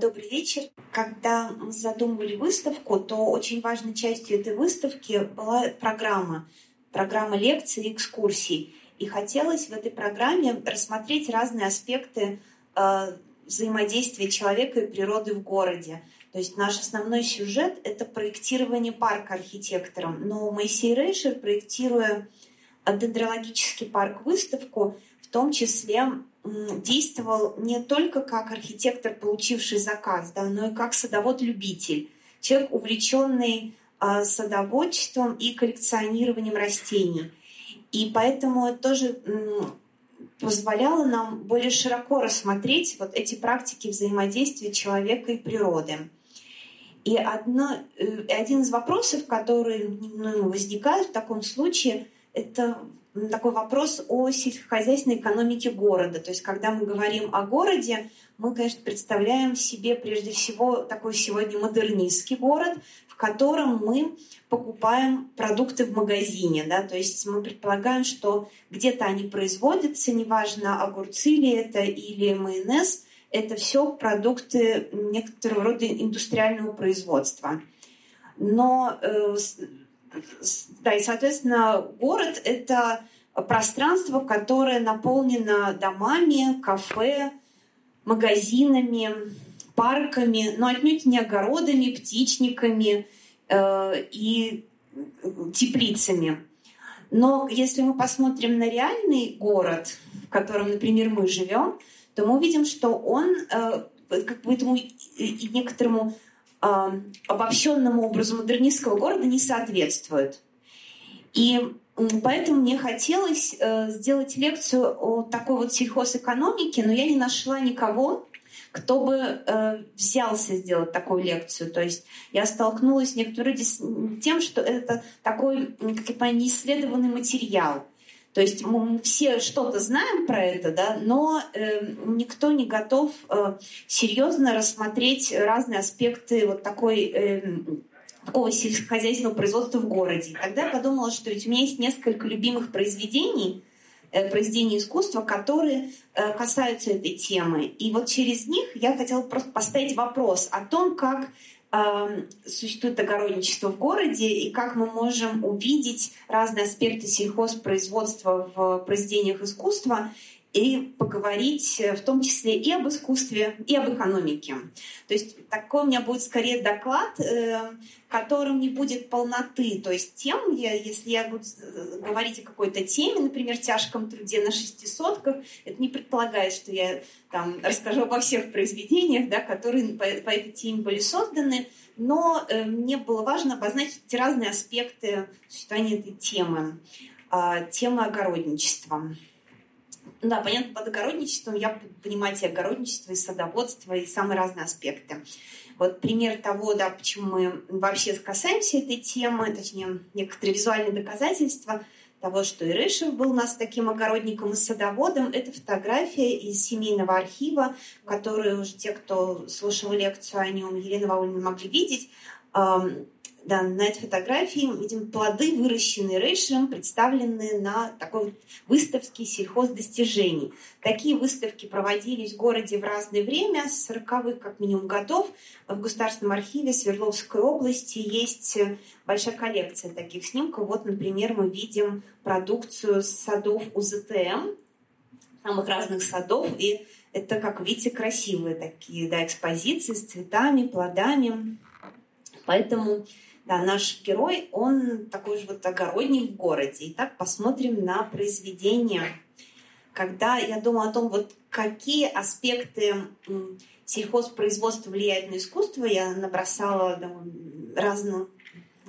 Добрый вечер. Когда мы задумывали выставку, то очень важной частью этой выставки была программа, программа лекций и экскурсий. И хотелось в этой программе рассмотреть разные аспекты э, взаимодействия человека и природы в городе. То есть наш основной сюжет — это проектирование парка архитектором. Но Моисей Рейшер, проектируя дендрологический парк-выставку, в том числе действовал не только как архитектор, получивший заказ, да, но и как садовод-любитель, человек, увлеченный э, садоводством и коллекционированием растений. И поэтому это тоже позволяло нам более широко рассмотреть вот эти практики взаимодействия человека и природы. И одно, э, один из вопросов, которые ну, возникают в таком случае, это такой вопрос о сельскохозяйственной экономике города. То есть, когда мы говорим о городе, мы, конечно, представляем себе прежде всего такой сегодня модернистский город, в котором мы покупаем продукты в магазине. Да? То есть мы предполагаем, что где-то они производятся, неважно, огурцы ли это или майонез, это все продукты некоторого рода индустриального производства. Но э, да, и, соответственно, город — это пространство, которое наполнено домами, кафе, магазинами, парками, но отнюдь не огородами, птичниками э, и теплицами. Но если мы посмотрим на реальный город, в котором, например, мы живем, то мы увидим, что он э, как бы этому и некоторому обобщенному образу модернистского города не соответствует. И поэтому мне хотелось э, сделать лекцию о такой вот сельхозэкономике, но я не нашла никого, кто бы э, взялся сделать такую лекцию. То есть я столкнулась в некотором с тем, что это такой, как я понимаю, неисследованный материал. То есть мы все что-то знаем про это, да, но э, никто не готов э, серьезно рассмотреть разные аспекты вот такой э, такого сельскохозяйственного производства в городе. И тогда я подумала, что ведь у меня есть несколько любимых произведений, э, произведений искусства, которые э, касаются этой темы. И вот через них я хотела просто поставить вопрос о том, как существует огородничество в городе и как мы можем увидеть разные аспекты сельхозпроизводства в произведениях искусства и поговорить в том числе и об искусстве, и об экономике. То есть такой у меня будет скорее доклад, э, в котором не будет полноты. То есть тем, я, если я буду э, говорить о какой-то теме, например, тяжком труде на шестисотках, это не предполагает, что я там расскажу обо всех произведениях, да, которые по, по этой теме были созданы, но э, мне было важно обозначить эти разные аспекты существования этой темы, э, темы огородничества. Да, понятно, под огородничеством я буду понимать и огородничество, и садоводство, и самые разные аспекты. Вот пример того, да, почему мы вообще касаемся этой темы, точнее, некоторые визуальные доказательства того, что Ирышев был у нас таким огородником и садоводом, это фотография из семейного архива, которую уже те, кто слушал лекцию о нем, Елена Ваульна могли видеть. Да, на этой фотографии мы видим плоды, выращенные Рейшером, представленные на такой выставке сельхоздостижений. Такие выставки проводились в городе в разное время, с 40-х как минимум годов. В Государственном архиве Свердловской области есть большая коллекция таких снимков. Вот, например, мы видим продукцию садов УЗТМ, самых разных садов, и это, как видите, красивые такие да, экспозиции с цветами, плодами. Поэтому да, наш герой, он такой же вот огородник в городе. Итак, посмотрим на произведение. Когда я думаю о том, вот какие аспекты сельхозпроизводства влияют на искусство, я набросала да, разные,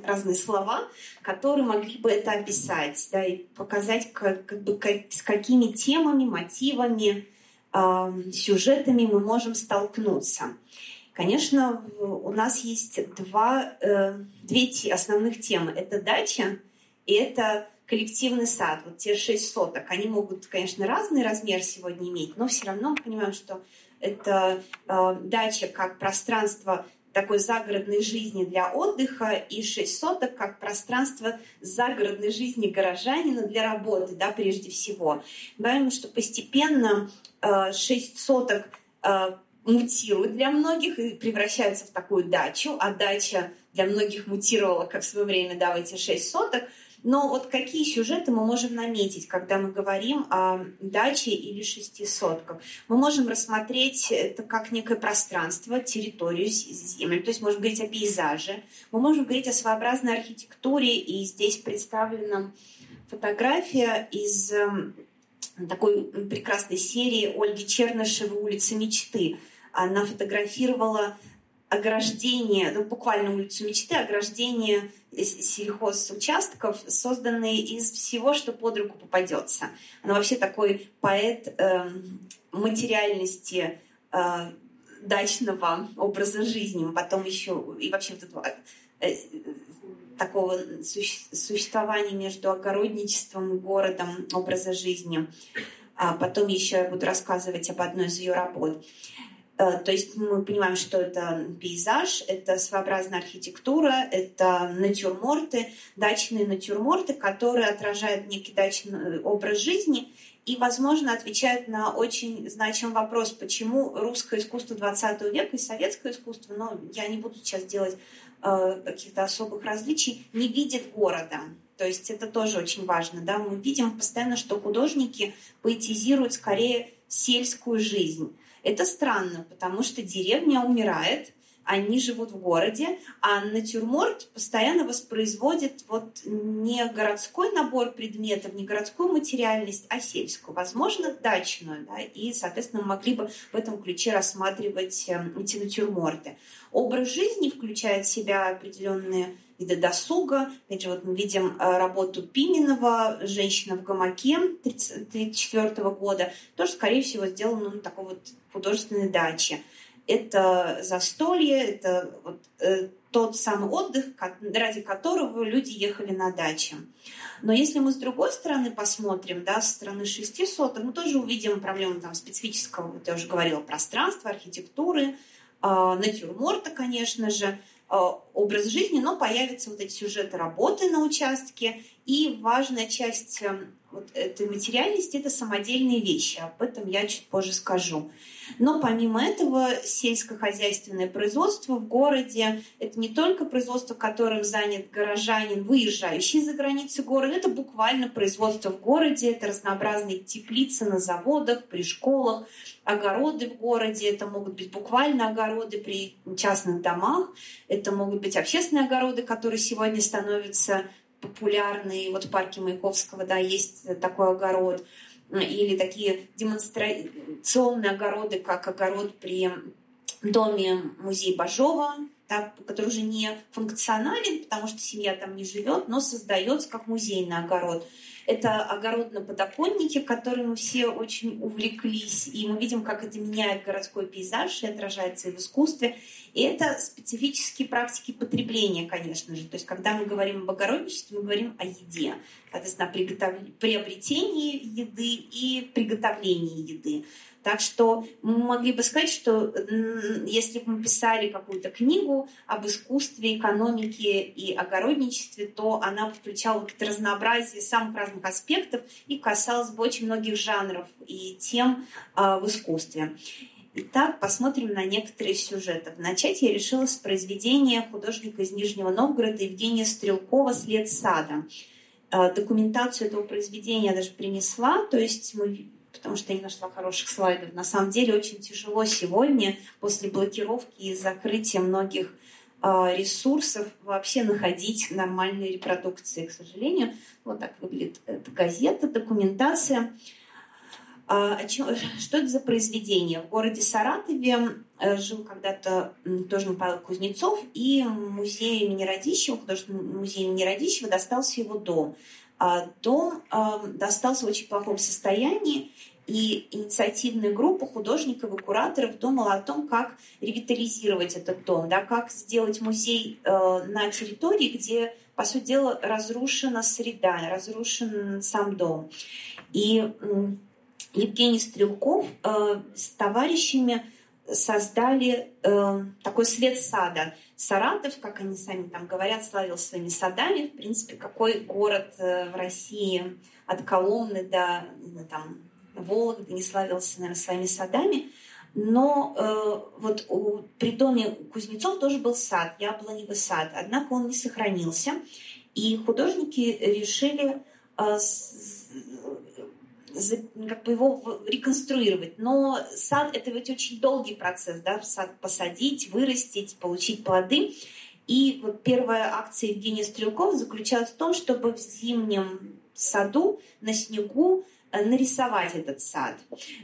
разные слова, которые могли бы это описать, да, и показать, как, как бы, как, с какими темами, мотивами, э, сюжетами мы можем столкнуться. Конечно, у нас есть два, э, две основных темы. Это дача и это коллективный сад. Вот те шесть соток, они могут, конечно, разный размер сегодня иметь, но все равно мы понимаем, что это э, дача как пространство такой загородной жизни для отдыха и шесть соток как пространство загородной жизни горожанина для работы, да, прежде всего. Понимаем, что постепенно э, шесть соток мутируют для многих и превращаются в такую дачу, а дача для многих мутировала, как в свое время, да, в эти шесть соток. Но вот какие сюжеты мы можем наметить, когда мы говорим о даче или шести сотках? Мы можем рассмотреть это как некое пространство, территорию, землю, то есть можем говорить о пейзаже, мы можем говорить о своеобразной архитектуре, и здесь представлена фотография из эм, такой прекрасной серии Ольги Чернышевой «Улица мечты». Она фотографировала ограждение, ну, буквально улицу мечты, ограждение сельхозучастков, созданные из всего, что под руку попадется. Она вообще такой поэт э, материальности э, дачного образа жизни. Потом еще и вообще вот это, э, такого существования между огородничеством и городом, образа жизни. А потом еще я буду рассказывать об одной из ее работ. Э, то есть мы понимаем, что это пейзаж, это своеобразная архитектура, это натюрморты, дачные натюрморты, которые отражают некий дачный образ жизни и, возможно, отвечают на очень значимый вопрос, почему русское искусство 20 века и советское искусство, но я не буду сейчас делать э, каких-то особых различий, не видит города. То есть это тоже очень важно. Да? Мы видим постоянно, что художники поэтизируют скорее сельскую жизнь это странно, потому что деревня умирает, они живут в городе, а натюрморт постоянно воспроизводит вот не городской набор предметов, не городскую материальность, а сельскую, возможно, дачную. Да, и, соответственно, мы могли бы в этом ключе рассматривать эм, эти натюрморты. Образ жизни включает в себя определенные виды досуга. Опять же, вот мы видим э, работу Пименова «Женщина в гамаке» 1934 года. Тоже, скорее всего, сделано на такой вот художественной даче. Это застолье, это вот, э, тот самый отдых, ради которого люди ехали на даче. Но если мы с другой стороны посмотрим, да, со стороны шести соток, мы тоже увидим проблему там, специфического, вот я уже говорила, пространства, архитектуры, э, натюрморта, конечно же, э, образ жизни, но появятся вот эти сюжеты работы на участке, и важная часть эм, вот этой материальности – это самодельные вещи. Об этом я чуть позже скажу. Но помимо этого, сельскохозяйственное производство в городе – это не только производство, которым занят горожанин, выезжающий за границы города, это буквально производство в городе, это разнообразные теплицы на заводах, при школах, огороды в городе, это могут быть буквально огороды при частных домах, это могут быть общественные огороды, которые сегодня становятся популярны. Вот в парке Маяковского, да, есть такой огород – или такие демонстрационные огороды, как огород при доме музея Бажова, так, который уже не функционален, потому что семья там не живет, но создается как музейный огород. Это огород на подоконнике, которым мы все очень увлеклись, и мы видим, как это меняет городской пейзаж и отражается и в искусстве. И это специфические практики потребления, конечно же. То есть, когда мы говорим об огородничестве, мы говорим о еде. Соответственно, о приготов... приобретении еды и приготовлении еды. Так что мы могли бы сказать, что если бы мы писали какую-то книгу об искусстве, экономике и огородничестве, то она включала разнообразие самых разных аспектов и касалась бы очень многих жанров и тем э, в искусстве. Итак, посмотрим на некоторые сюжеты. Начать я решила с произведения художника из Нижнего Новгорода Евгения Стрелкова «След сада». Э, документацию этого произведения я даже принесла, то есть мы потому что я не нашла хороших слайдов. На самом деле очень тяжело сегодня после блокировки и закрытия многих э, ресурсов вообще находить нормальные репродукции, к сожалению. Вот так выглядит эта газета, документация. А, что это за произведение? В городе Саратове э, жил когда-то тоже Павел Кузнецов, и музей имени Радищева, художественный музей имени Радищева достался его дом. А дом достался в очень плохом состоянии, и инициативная группа художников и кураторов думала о том, как ревитализировать этот дом, да, как сделать музей э, на территории, где, по сути дела, разрушена среда, разрушен сам дом. И э, Евгений Стрелков э, с товарищами создали э, такой свет сада. Саратов, как они сами там говорят, славился своими садами. В принципе, какой город э, в России от Коломны до там, Вологды не славился, наверное, своими садами. Но э, вот у, при доме Кузнецов тоже был сад, яблоневый сад, однако он не сохранился. И художники решили э, как бы его реконструировать. Но сад – это ведь очень долгий процесс, да, сад посадить, вырастить, получить плоды. И вот первая акция Евгения Стрелкова заключалась в том, чтобы в зимнем саду на снегу Э, нарисовать этот сад.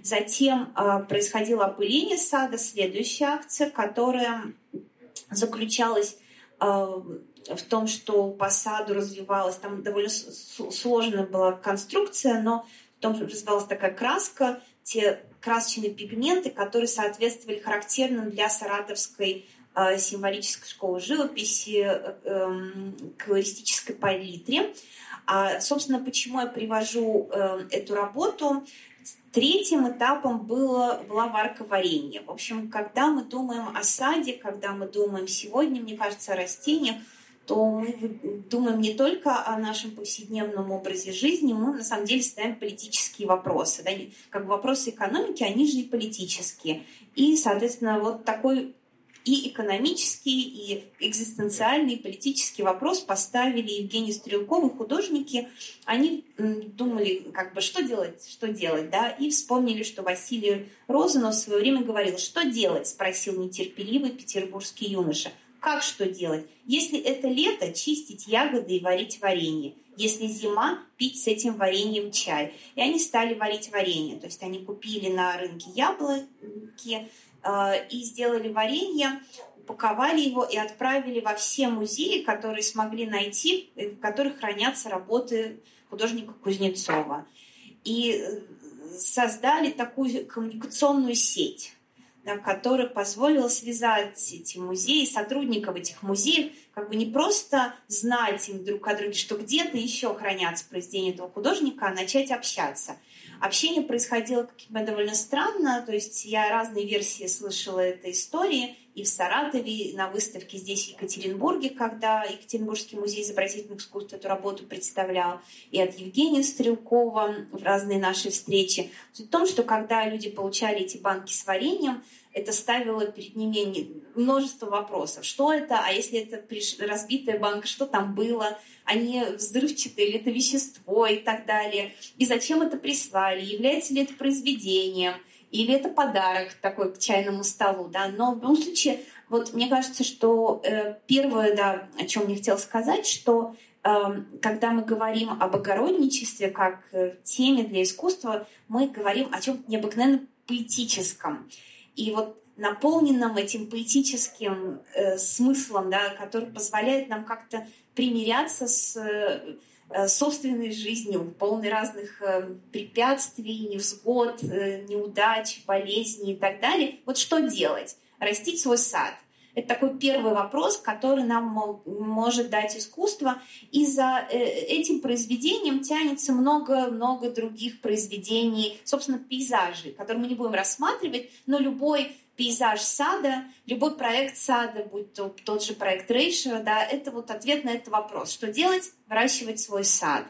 Затем э, происходило опыление сада, следующая акция, которая заключалась э, в том, что по саду развивалась, там довольно сложная была конструкция, но том, что развивалась такая краска, те красочные пигменты, которые соответствовали характерным для саратовской э, символической школы живописи, э, э, колористической палитре. А, собственно, почему я привожу э, эту работу? Третьим этапом было, была варка варенья. В общем, когда мы думаем о саде, когда мы думаем сегодня, мне кажется, о растениях, думаем не только о нашем повседневном образе жизни, мы на самом деле ставим политические вопросы. Да? Как бы вопросы экономики, они же и политические. И, соответственно, вот такой и экономический, и экзистенциальный, и политический вопрос поставили Евгений Стрелков и художники. Они думали, как бы, что делать, что делать, да, и вспомнили, что Василий Розанов в свое время говорил, что делать, спросил нетерпеливый петербургский юноша. Как что делать? Если это лето, чистить ягоды и варить варенье. Если зима, пить с этим вареньем чай. И они стали варить варенье. То есть они купили на рынке яблоки, Э, и сделали варенье, упаковали его и отправили во все музеи, которые смогли найти, в которых хранятся работы художника Кузнецова. И э, создали такую коммуникационную сеть, да, которая позволила связать эти музеи, сотрудников этих музеев, как бы не просто знать им друг о друге, что где-то еще хранятся произведения этого художника, а начать общаться – Общение происходило как-то довольно странно, то есть я разные версии слышала этой истории и в Саратове, на выставке здесь, в Екатеринбурге, когда Екатеринбургский музей изобразительных искусств эту работу представлял, и от Евгения Стрелкова в разные наши встречи. Суть в том, что когда люди получали эти банки с вареньем, это ставило перед ними множество вопросов. Что это? А если это разбитая банка, что там было? Они взрывчатые или это вещество и так далее? И зачем это прислали? Является ли это произведением? Или это подарок такой к чайному столу? Да? Но в любом случае, вот мне кажется, что э, первое, да, о чем я хотела сказать, что э, когда мы говорим об огородничестве как э, теме для искусства, мы говорим о чем-то необыкновенно поэтическом. И вот наполненном этим поэтическим э, смыслом, да, который позволяет нам как-то примиряться с э, собственной жизнью, полной разных э, препятствий, невзгод, э, неудач, болезней и так далее. Вот что делать? Растить свой сад – это такой первый вопрос, который нам может дать искусство. И за э, этим произведением тянется много-много других произведений, собственно, пейзажей, которые мы не будем рассматривать, но любой пейзаж сада, любой проект сада, будь то тот же проект Рейшера, да, это вот ответ на этот вопрос. Что делать? Выращивать свой сад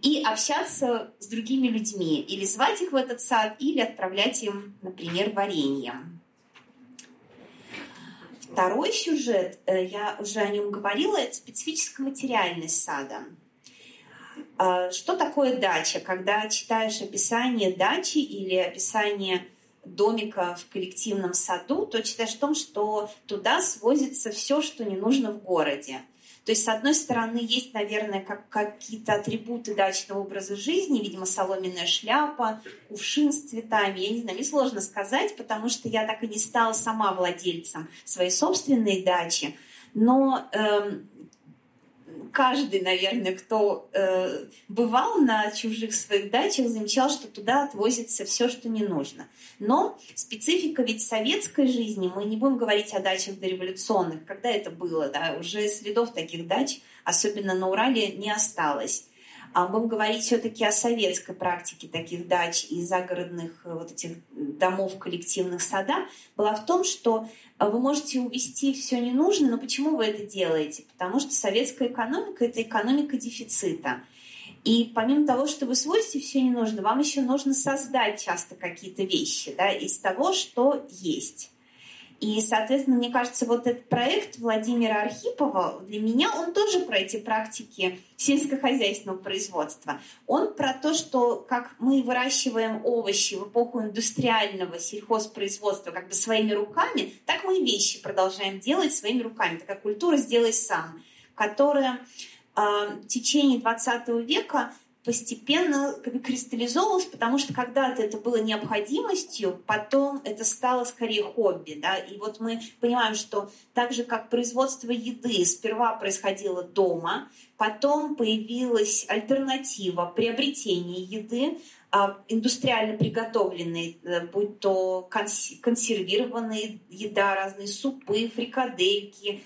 и общаться с другими людьми, или звать их в этот сад, или отправлять им, например, варенье. Второй сюжет, э, я уже о нем говорила, это специфическая материальность сада. А, что такое дача? Когда читаешь описание дачи или описание домика в коллективном саду, то читаешь о том, что туда свозится все, что не нужно в городе – то есть, с одной стороны, есть, наверное, как, какие-то атрибуты дачного образа жизни, видимо, соломенная шляпа, кувшин с цветами. Я не знаю, мне сложно сказать, потому что я так и не стала сама владельцем своей собственной дачи. Но эм, каждый, наверное, кто э, бывал на чужих своих дачах, замечал, что туда отвозится все, что не нужно. Но специфика ведь советской жизни, мы не будем говорить о дачах дореволюционных, когда это было, да, уже следов таких дач, особенно на Урале, не осталось. А будем говорить все-таки о советской практике таких дач и загородных э, вот этих домов коллективных садах, была в том, что вы можете увести все ненужное, но почему вы это делаете? Потому что советская экономика – это экономика дефицита. И помимо того, что вы свойстве все не нужно, вам еще нужно создать часто какие-то вещи да, из того, что есть. И, соответственно, мне кажется, вот этот проект Владимира Архипова, для меня он тоже про эти практики сельскохозяйственного производства. Он про то, что как мы выращиваем овощи в эпоху индустриального сельхозпроизводства как бы своими руками, так мы и вещи продолжаем делать своими руками. Такая культура «сделай сам», которая э, в течение 20 века постепенно кристаллизовалось, потому что когда-то это было необходимостью, потом это стало скорее хобби. Да? И вот мы понимаем, что так же, как производство еды сперва происходило дома, потом появилась альтернатива приобретения еды, а, индустриально приготовленные, э, будь то консервированные еда, разные супы, фрикадельки,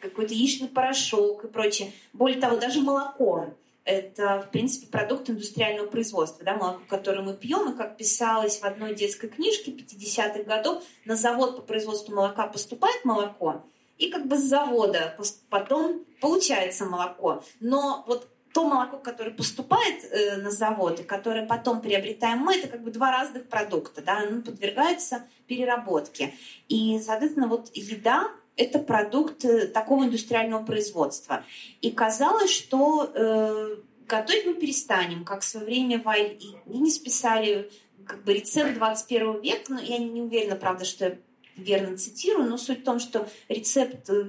какой-то яичный порошок и прочее. Более того, даже молоко это, в принципе, продукт индустриального производства, да, молоко, которое мы пьем, и как писалось в одной детской книжке 50-х годов, на завод по производству молока поступает молоко, и как бы с завода потом получается молоко. Но вот то молоко, которое поступает э, на завод и которое потом приобретаем мы, это как бы два разных продукта, да, оно подвергается переработке. И, соответственно, вот еда это продукт э, такого индустриального производства. И казалось, что э, готовить мы перестанем, как в свое время Вайль и не списали как бы рецепт 21 века, но я не уверена, правда, что я верно цитирую, но суть в том, что рецепт э,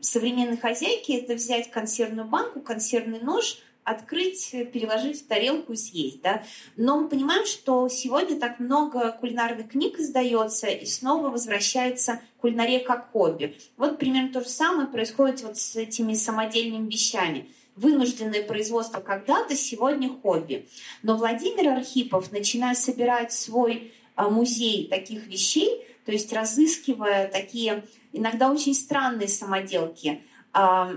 современной хозяйки – это взять консервную банку, консервный нож – открыть, переложить в тарелку и съесть. Да? Но мы понимаем, что сегодня так много кулинарных книг издается, и снова возвращается кулинария как хобби. Вот примерно то же самое происходит вот с этими самодельными вещами вынужденное производство когда-то, сегодня хобби. Но Владимир Архипов, начиная собирать свой а, музей таких вещей, то есть разыскивая такие иногда очень странные самоделки, а,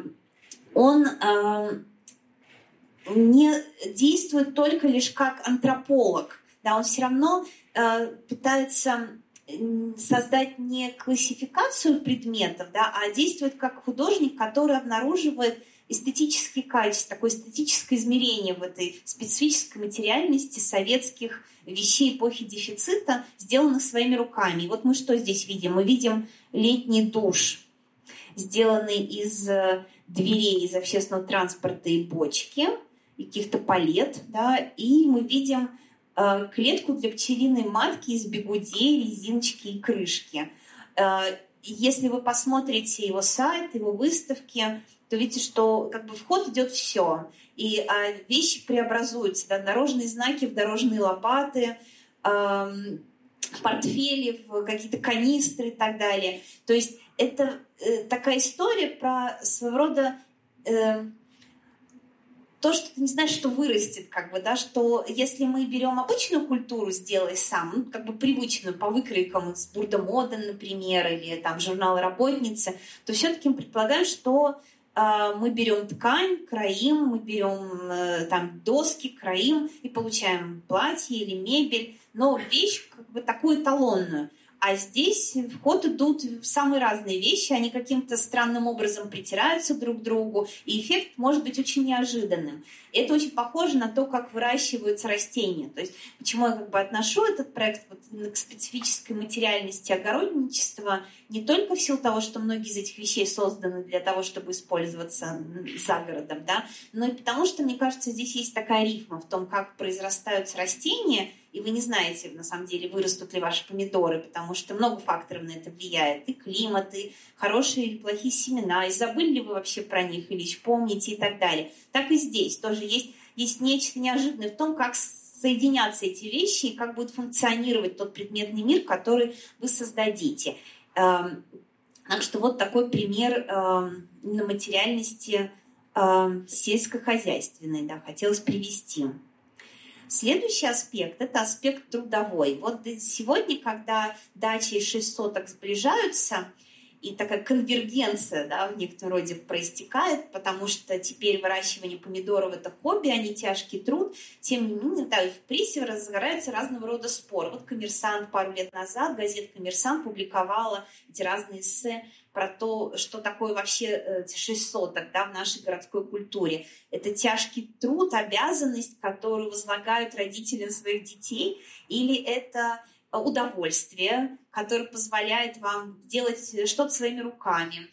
он а, не действует только лишь как антрополог. Да, он все равно э, пытается создать не классификацию предметов, да, а действует как художник, который обнаруживает эстетические качества, такое эстетическое измерение в этой специфической материальности советских вещей эпохи дефицита, сделанных своими руками. И вот мы что здесь видим? Мы видим летний душ, сделанный из э, дверей из общественного транспорта и бочки – каких-то палет, да, и мы видим э, клетку для пчелиной матки из бегудей, резиночки и крышки. Э, если вы посмотрите его сайт, его выставки, то видите, что как бы вход идет все, и э, вещи преобразуются, да, дорожные знаки в дорожные лопаты, э, портфели, в какие-то канистры и так далее. То есть это э, такая история про своего рода э, то, что ты не знаешь, что вырастет, как бы, да, что если мы берем обычную культуру «сделай сам», ну, как бы привычную по выкройкам с Бурда Моден, например, или там журнал «Работница», то все-таки мы предполагаем, что э, мы берем ткань, краим, мы берем э, там доски, краим и получаем платье или мебель, но вещь как бы такую эталонную – а здесь в ход идут самые разные вещи, они каким-то странным образом притираются друг к другу, и эффект может быть очень неожиданным. Это очень похоже на то, как выращиваются растения. То есть почему я как бы отношу этот проект вот к специфической материальности огородничества не только в силу того, что многие из этих вещей созданы для того, чтобы использоваться за городом, да, но и потому что, мне кажется, здесь есть такая рифма в том, как произрастают растения – и вы не знаете, на самом деле, вырастут ли ваши помидоры, потому что много факторов на это влияет. И климат, и хорошие или плохие семена, и забыли ли вы вообще про них, или помните и так далее. Так и здесь тоже есть, есть нечто неожиданное в том, как соединятся эти вещи и как будет функционировать тот предметный мир, который вы создадите. Эм, так что вот такой пример эм, на материальности эм, сельскохозяйственной, да, хотелось привести. Следующий аспект – это аспект трудовой. Вот сегодня, когда дачи и 6 соток сближаются, и такая конвергенция да, в некотором роде проистекает, потому что теперь выращивание помидоров – это хобби, а не тяжкий труд. Тем не менее, да, в прессе разгораются разного рода споры. Вот «Коммерсант» пару лет назад, газета «Коммерсант» публиковала эти разные эссе про то, что такое вообще э, шесть соток да, в нашей городской культуре. Это тяжкий труд, обязанность, которую возлагают родители на своих детей, или это удовольствие, которое позволяет вам делать что-то своими руками.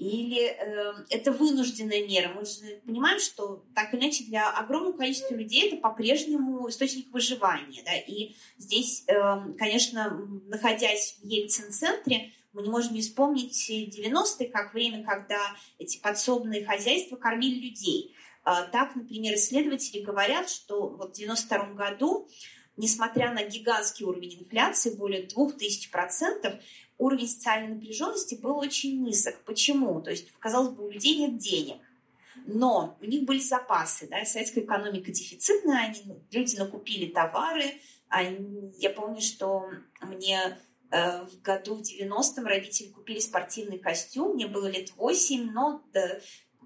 Или э, это вынужденная мера. Мы же понимаем, что так или иначе для огромного количества людей это по-прежнему источник выживания. Да? И здесь, э, конечно, находясь в Ельцин-центре, мы не можем не вспомнить 90-е как время, когда эти подсобные хозяйства кормили людей. Э, так, например, исследователи говорят, что вот в 92 году несмотря на гигантский уровень инфляции, более 2000%, уровень социальной напряженности был очень низок. Почему? То есть, казалось бы, у людей нет денег, но у них были запасы. Да? Советская экономика дефицитная, они, люди накупили товары. Они, я помню, что мне э, в году в 90-м родители купили спортивный костюм, мне было лет 8, но да,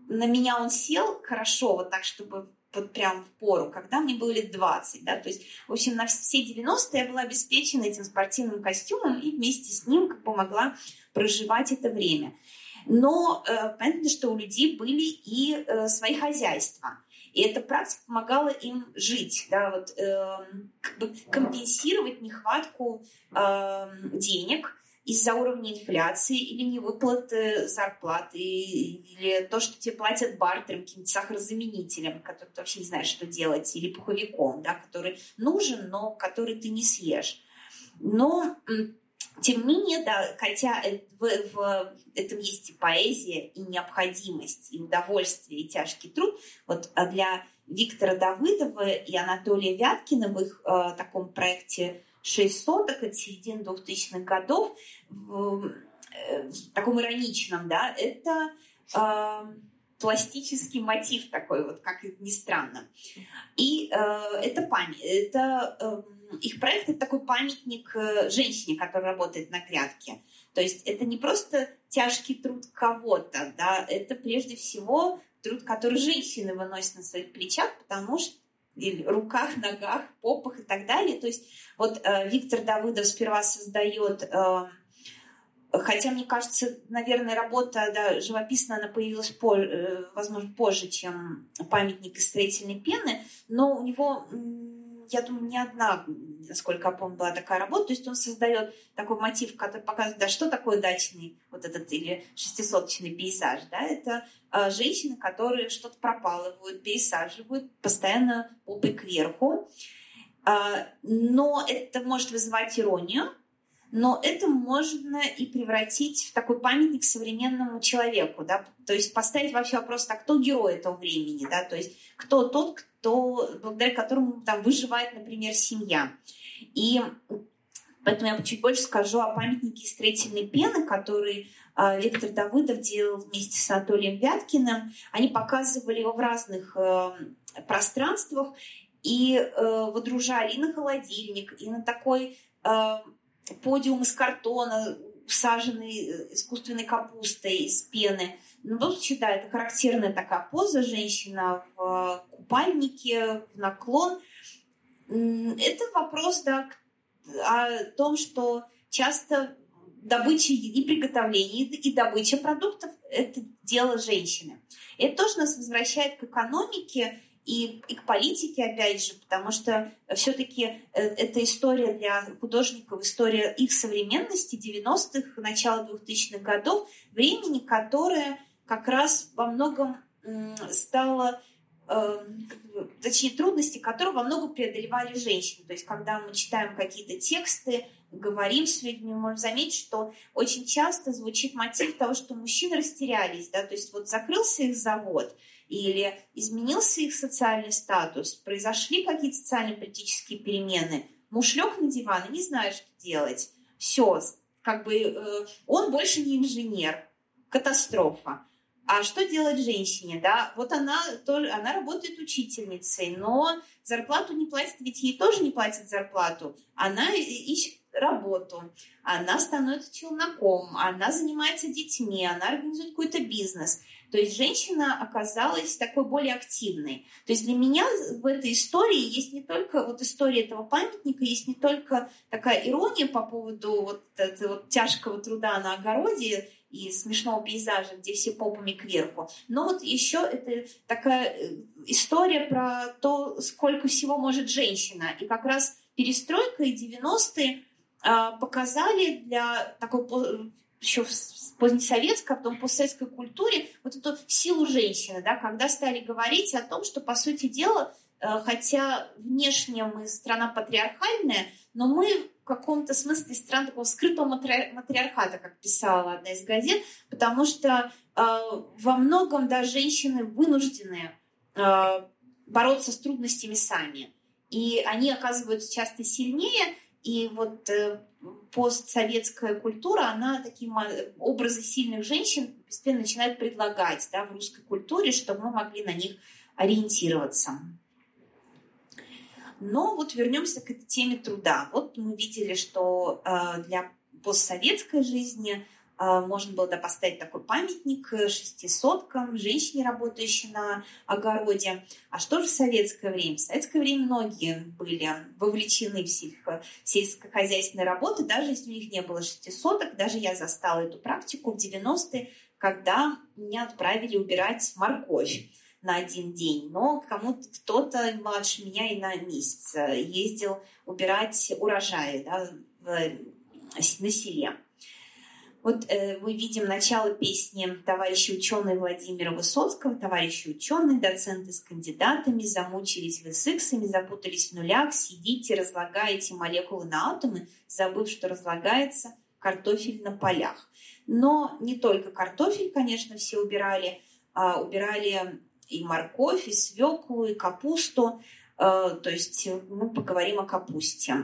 на меня он сел хорошо, вот так, чтобы вот прям в пору, когда мне было лет 20, да, то есть, в общем, на все 90-е я была обеспечена этим спортивным костюмом и вместе с ним как бы могла проживать это время. Но э, понятно, что у людей были и э, свои хозяйства. И эта практика помогала им жить, да, вот, э, как бы компенсировать нехватку э, денег, из-за уровня инфляции или невыплаты зарплаты, или то, что тебе платят бартером, каким-то сахарозаменителем, который ты вообще не знаешь, что делать, или пуховиком, да, который нужен, но который ты не съешь. Но тем не менее, да, хотя в, в этом есть и поэзия, и необходимость, и удовольствие, и тяжкий труд, вот а для Виктора Давыдова и Анатолия Вяткина в их э, таком проекте 6 соток от середины 2000-х годов в, э, в таком ироничном, да, это э, пластический мотив такой, вот как ни странно. И э, это память, это э, их проект это такой памятник э, женщине, которая работает на грядке. То есть это не просто тяжкий труд кого-то, да, это прежде всего труд, который женщины выносят на своих плечах, потому что руках, ногах, попах и так далее. То есть вот э, Виктор Давыдов сперва создает, э, хотя мне кажется, наверное, работа да, живописная, она появилась, по, э, возможно, позже, чем памятник из строительной пены, но у него я думаю, не одна, насколько я помню, была такая работа. То есть он создает такой мотив, который показывает, да, что такое дачный вот этот или шестисоточный пейзаж. Да? Это э, женщины, которые что-то пропалывают, пересаживают, постоянно попой кверху. Э, но это может вызывать иронию, но это можно и превратить в такой памятник современному человеку, да, то есть поставить вообще вопрос, так, кто герой этого времени, да, то есть кто тот, кто, благодаря которому там выживает, например, семья. И поэтому я чуть больше скажу о памятнике строительной пены, который э, Виктор Давыдов делал вместе с Анатолием Вяткиным. Они показывали его в разных э, пространствах и э, водружали и на холодильник, и на такой э, подиум из картона, усаженный э, искусственной капустой из пены. Ну, в случае, да, это характерная такая поза, женщина в купальнике, в наклон. Это вопрос, да, о том, что часто добыча и приготовление, и добыча продуктов – это дело женщины. Это тоже нас возвращает к экономике и, и к политике, опять же, потому что все-таки э, эта история для художников, история их современности 90-х, начала 2000-х годов, времени, которое как раз во многом стало точнее, трудности, которые во многом преодолевали женщины. То есть, когда мы читаем какие-то тексты, говорим с людьми, можем заметить, что очень часто звучит мотив того, что мужчины растерялись, да, то есть вот закрылся их завод, или изменился их социальный статус, произошли какие-то социально-политические перемены, муж лег на диван и не знает, что делать. Все, как бы э, он больше не инженер. Катастрофа. А что делать женщине, да? Вот она тоже, она работает учительницей, но зарплату не платит, ведь ей тоже не платят зарплату. Она ищет работу, она становится челноком, она занимается детьми, она организует какой-то бизнес. То есть женщина оказалась такой более активной. То есть для меня в этой истории есть не только вот история этого памятника, есть не только такая ирония по поводу вот этого тяжкого труда на огороде и смешного пейзажа, где все попами кверху. Но вот еще это такая э, история про то, сколько всего может женщина. И как раз перестройка и 90-е а, показали для такой еще в позднесоветской, а потом постсоветской культуре вот эту силу женщины, да, когда стали говорить о том, что, по сути дела, э, хотя внешне мы страна патриархальная, но мы в каком-то смысле страна такого скрытого матриархата, как писала одна из газет, потому что э, во многом да, женщины вынуждены э, бороться с трудностями сами. И они оказываются часто сильнее, и вот э, постсоветская культура, она такие образы сильных женщин постепенно начинает предлагать да, в русской культуре, чтобы мы могли на них ориентироваться. Но вот вернемся к этой теме труда. Вот мы видели, что э, для постсоветской жизни а, можно было да, поставить такой памятник шестисоткам, женщине, работающей на огороде. А что же в советское время? В советское время многие были вовлечены в сельско- сельскохозяйственные работы, даже если у них не было шестисоток. Даже я застала эту практику в 90-е, когда меня отправили убирать морковь на один день, но кому-то кто-то младше меня и на месяц ездил убирать урожаи да, в, на селе. Вот э, мы видим начало песни товарища ученые Владимира Высоцкого. Товарищи ученые, доценты с кандидатами, замучились вы с иксами, запутались в нулях, сидите, разлагаете молекулы на атомы, забыв, что разлагается картофель на полях. Но не только картофель, конечно, все убирали, а убирали и морковь, и свеклу, и капусту. Э, то есть мы поговорим о капусте.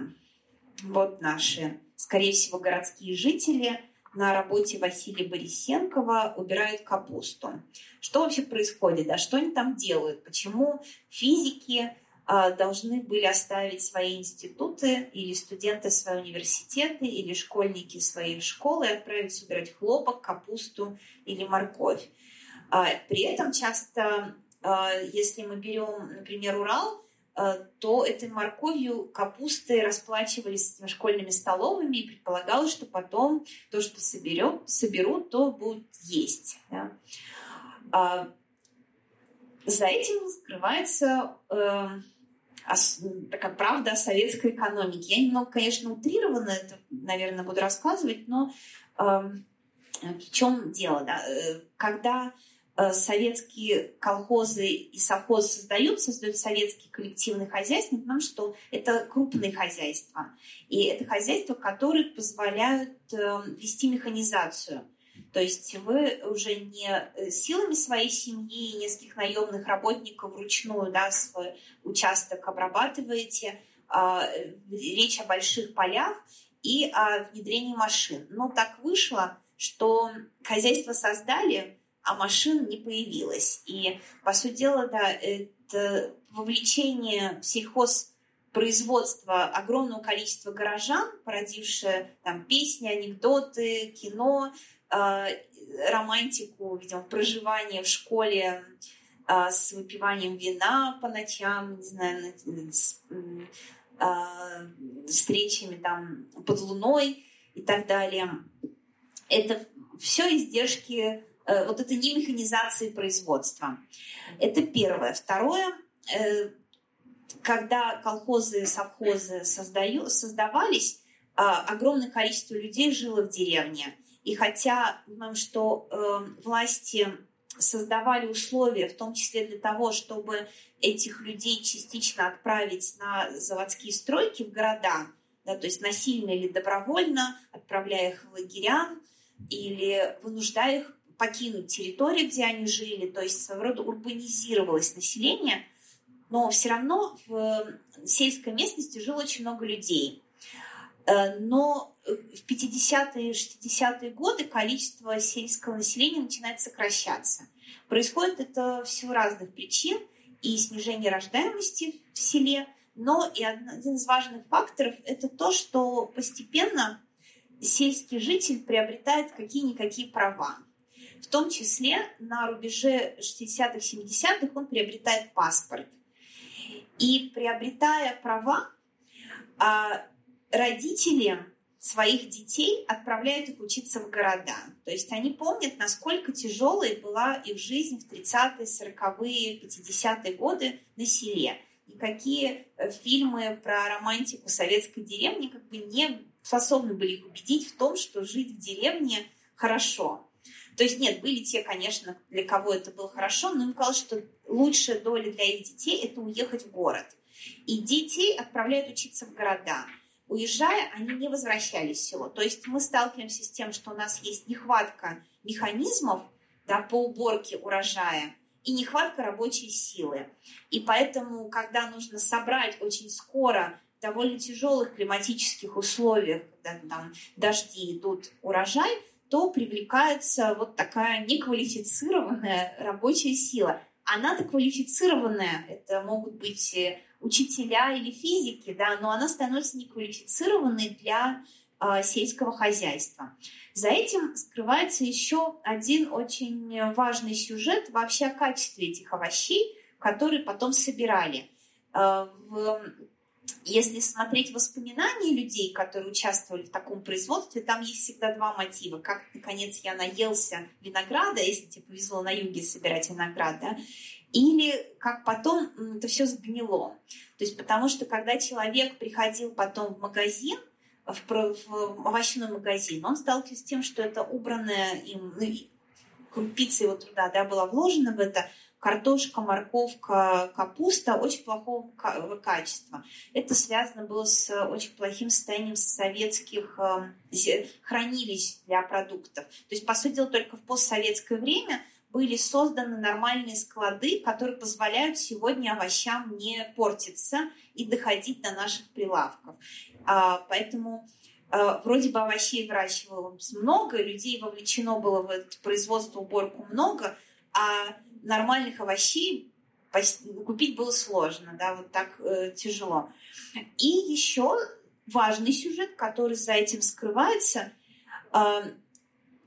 Вот наши, скорее всего, городские жители – на работе Василия Борисенкова убирают капусту. Что вообще происходит? Да, что они там делают? Почему физики а, должны были оставить свои институты или студенты свои университеты или школьники своей школы и отправить убирать хлопок, капусту или морковь? А, при этом часто, а, если мы берем, например, Урал, Э, то этой морковью, капустой расплачивались школьными столовыми и предполагалось, что потом то, что соберем, соберут, то будут есть. Да. А за этим скрывается э, такая правда о советской экономике. Я немного, конечно, утрированно это, наверное, буду рассказывать, но в чем дело? Да? Э, когда советские колхозы и совхозы создают, создают советские коллективные хозяйства, потому что это крупные хозяйства. И это хозяйства, которые позволяют э, вести механизацию. То есть вы уже не э, силами своей семьи и нескольких наемных работников вручную да, свой участок обрабатываете. А, речь о больших полях и о внедрении машин. Но так вышло, что хозяйство создали, а машин не появилось. И, по сути дела, да, это вовлечение в сельхозпроизводство огромного количества горожан, породившее там песни, анекдоты, кино, э, романтику, видимо, проживание в школе э, с выпиванием вина по ночам, не знаю, с э, встречами там под луной и так далее. Это все издержки вот это не механизации производства. Это первое. Второе, э, когда колхозы, совхозы создаю, создавались, а, огромное количество людей жило в деревне. И хотя, понимаем, что э, власти создавали условия, в том числе для того, чтобы этих людей частично отправить на заводские стройки в города, да, то есть насильно или добровольно, отправляя их в лагеря или вынуждая их покинуть территорию, где они жили, то есть своего рода урбанизировалось население, но все равно в сельской местности жило очень много людей. Э, но в 50-е и 60-е годы количество сельского населения начинает сокращаться. Происходит это в силу разных причин и снижение рождаемости в селе, Но и один из важных факторов – это то, что постепенно сельский житель приобретает какие-никакие права. В том числе на рубеже 60-х, 70-х он приобретает паспорт. И приобретая права, а, родители своих детей отправляют их учиться в города. То есть они помнят, насколько тяжелой была их жизнь в 30-е, 40-е, 50-е годы на селе. И какие э, фильмы про романтику советской деревни как бы не способны были их убедить в том, что жить в деревне хорошо. То есть нет, были те, конечно, для кого это было хорошо, но им казалось, что лучшая доля для их детей – это уехать в город. И детей отправляют учиться в города. Уезжая, они не возвращались в село. То есть мы сталкиваемся с тем, что у нас есть нехватка механизмов да, по уборке урожая и нехватка рабочей силы. И поэтому, когда нужно собрать очень скоро довольно тяжелых климатических условиях, когда там дожди идут урожай, то привлекается вот такая неквалифицированная рабочая сила. Она-то квалифицированная, это могут быть учителя или физики, да, но она становится неквалифицированной для э, сельского хозяйства. За этим скрывается еще один очень важный сюжет вообще о качестве этих овощей, которые потом собирали. Э, в если смотреть воспоминания людей, которые участвовали в таком производстве, там есть всегда два мотива. Как, наконец, я наелся винограда, если тебе повезло на юге собирать виноград, да, или как потом это все сгнило. То есть потому что когда человек приходил потом в магазин, в, овощной магазин, он сталкивался с тем, что это убранное им, ну, крупица его труда да, была вложена в это, картошка, морковка, капуста очень плохого качества. Это связано было с очень плохим состоянием советских э, хранилищ для продуктов. То есть, по сути дела, только в постсоветское время были созданы нормальные склады, которые позволяют сегодня овощам не портиться и доходить до наших прилавков. А, поэтому а, вроде бы овощей выращивалось много, людей вовлечено было в это производство, уборку много, а нормальных овощей купить было сложно, да, вот так э, тяжело. И еще важный сюжет, который за этим скрывается, э,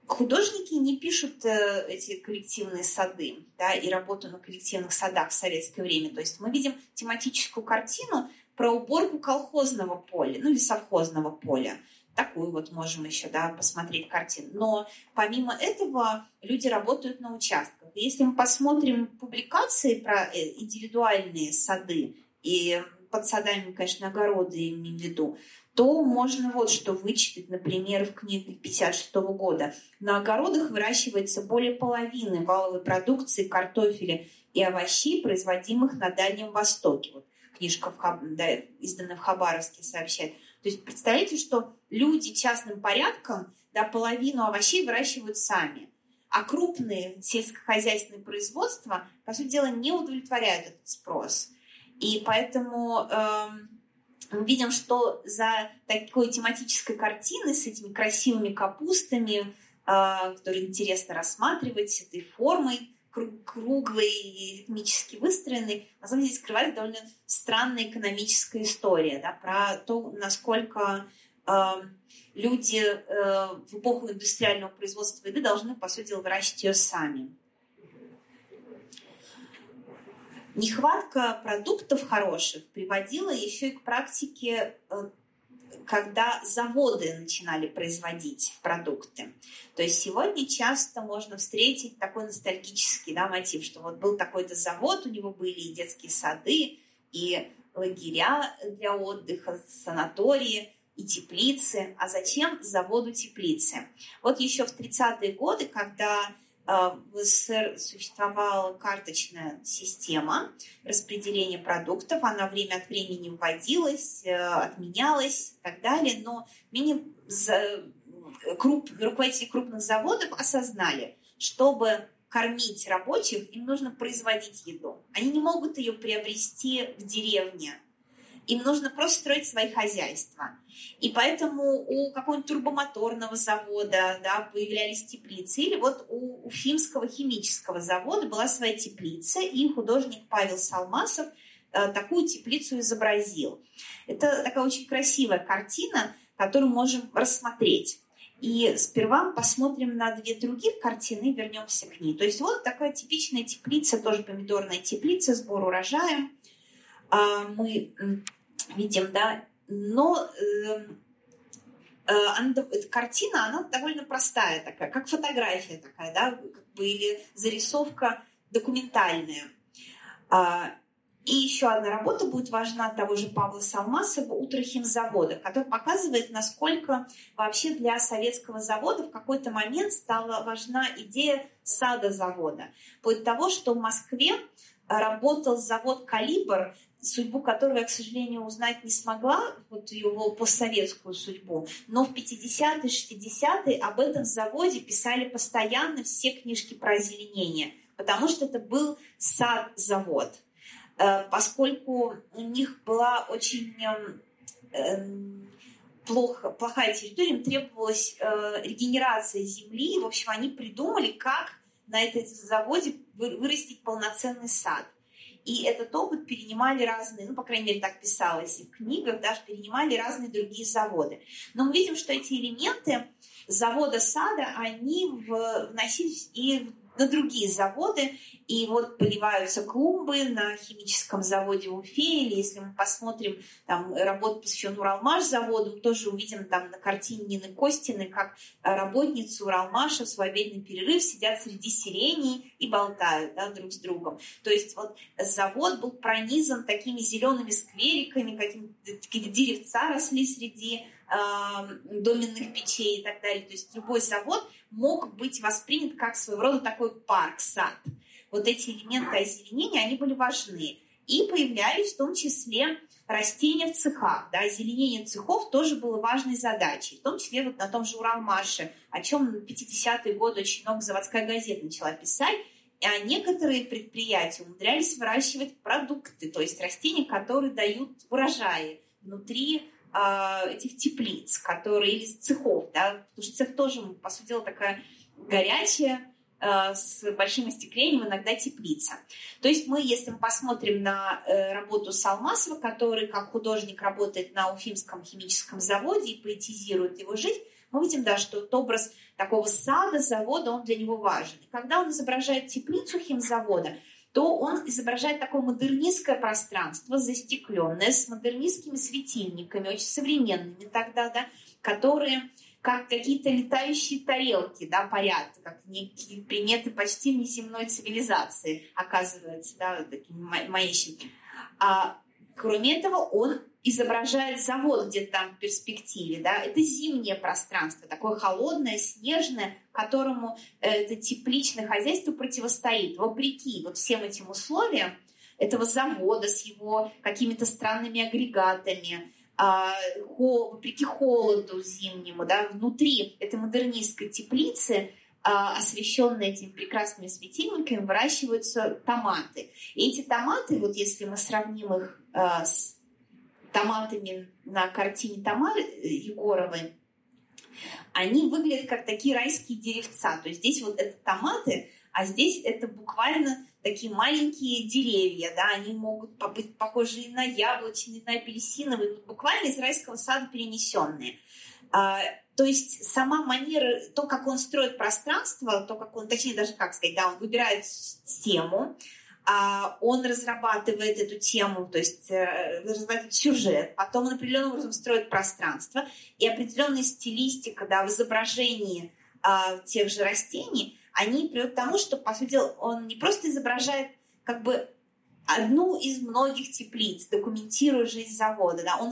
художники не пишут э, эти коллективные сады, да, и работу на коллективных садах в советское время. То есть мы видим тематическую картину про уборку колхозного поля, ну или совхозного поля такую вот можем еще да, посмотреть картину. Но помимо этого люди работают на участках. Если мы посмотрим публикации про э, индивидуальные сады, и под садами, конечно, огороды имею в виду, то можно вот что вычитать, например, в книге 56 года. На огородах выращивается более половины валовой продукции картофеля и овощей, производимых на Дальнем Востоке. Вот книжка, в Хаб... да, изданная в Хабаровске, сообщает. То есть представляете, что люди частным порядком да, половину овощей выращивают сами, а крупные сельскохозяйственные производства, по сути дела, не удовлетворяют этот спрос. И поэтому э, мы видим, что за такой тематической картиной с этими красивыми капустами, э, которые интересно рассматривать, с этой формой, круглый и ритмически выстроенный, на самом деле скрывается довольно странная экономическая история да, про то, насколько э, люди э, в эпоху индустриального производства еды должны, по сути дела, выращивать ее сами. Нехватка продуктов хороших приводила еще и к практике э, когда заводы начинали производить продукты. То есть сегодня часто можно встретить такой ностальгический да, мотив, что вот был такой-то завод, у него были и детские сады, и лагеря для отдыха, санатории и теплицы. А зачем заводу теплицы? Вот еще в 30-е годы, когда в СССР существовала карточная система распределения продуктов. Она время от времени вводилась, э, отменялась и так далее. Но менее круп, руководители крупных заводов осознали, чтобы кормить рабочих, им нужно производить еду. Они не могут ее приобрести в деревне им нужно просто строить свои хозяйства. И поэтому у какого-нибудь турбомоторного завода да, появлялись теплицы. Или вот у Уфимского химического завода была своя теплица, и художник Павел Салмасов такую теплицу изобразил. Это такая очень красивая картина, которую можем рассмотреть. И сперва посмотрим на две других картины и вернемся к ней. То есть вот такая типичная теплица, тоже помидорная теплица, сбор урожая. А, мы видим, да, но эм, э, эта картина, она довольно простая такая, как фотография такая, да, как бы, или зарисовка документальная. А, и еще одна работа будет важна того же Павла Салмасова «Утрохимзавода», который показывает, насколько вообще для советского завода в какой-то момент стала важна идея сада завода. Вплоть того, что в Москве работал завод «Калибр», судьбу которого я, к сожалению, узнать не смогла, вот его постсоветскую судьбу. Но в 50-е, 60-е об этом заводе писали постоянно все книжки про озеленение, потому что это был сад-завод. Э, поскольку у них была очень эм, эм, плохо, плохая территория, им требовалась э, регенерация земли. В общем, они придумали, как на этом заводе вырастить полноценный сад. И этот опыт перенимали разные, ну, по крайней мере, так писалось и в книгах, даже перенимали разные другие заводы. Но мы видим, что эти элементы завода сада, они вносились и на другие заводы. И вот поливаются клумбы на химическом заводе в Уфе, или если мы посмотрим там работу, посвященную Уралмаш заводу, тоже увидим там на картине Нины Костины, как работницы Уралмаша в свой обеденный перерыв сидят среди сиреней и болтают да, друг с другом. То есть вот завод был пронизан такими зелеными сквериками, какие-то деревца росли среди доменных печей и так далее. То есть любой завод мог быть воспринят как своего рода такой парк, сад. Вот эти элементы озеленения, они были важны. И появлялись в том числе растения в цехах. Да, озеленение цехов тоже было важной задачей, в том числе вот на том же Уралмаше, о чем в 50-е годы очень много заводская газета начала писать, а некоторые предприятия умудрялись выращивать продукты, то есть растения, которые дают урожаи внутри этих теплиц, которые из цехов, да, потому что цех тоже, по сути дела, такая горячая, а, с большим остеклением, иногда теплица. То есть мы, если мы посмотрим на э, работу Салмасова, который как художник работает на Уфимском химическом заводе и поэтизирует его жизнь, мы видим, да, что этот образ такого сада, завода, он для него важен. И когда он изображает теплицу химзавода, то он изображает такое модернистское пространство, застекленное, с модернистскими светильниками, очень современными тогда, да, которые как какие-то летающие тарелки, да, парят, как некие приметы почти неземной цивилизации, оказывается, да, вот такими маячными. А кроме этого, он изображает завод где-то там в перспективе, да, это зимнее пространство, такое холодное, снежное, которому э, это тепличное хозяйство противостоит. Вопреки вот всем этим условиям этого завода с его какими-то странными агрегатами, а, вопреки холоду зимнему, да, внутри этой модернистской теплицы а, освещенные этими прекрасными светильниками, выращиваются томаты. И эти томаты, вот если мы сравним их а, с томатами на картине Тамары э, Егоровой, они выглядят как такие райские деревца. То есть здесь вот это томаты, а здесь это буквально такие маленькие деревья, да, они могут быть похожи и на яблочные, и на апельсиновые, буквально из райского сада перенесенные. А, то есть сама манера, то, как он строит пространство, то, как он, точнее даже как сказать, да, он выбирает тему, он разрабатывает эту тему, то есть э, разрабатывает сюжет, потом он определенным образом строит пространство, и определенная стилистика да, в изображении а, тех же растений, они приводят к тому, что, по сути дела, он не просто изображает как бы одну из многих теплиц, документируя жизнь завода, да, он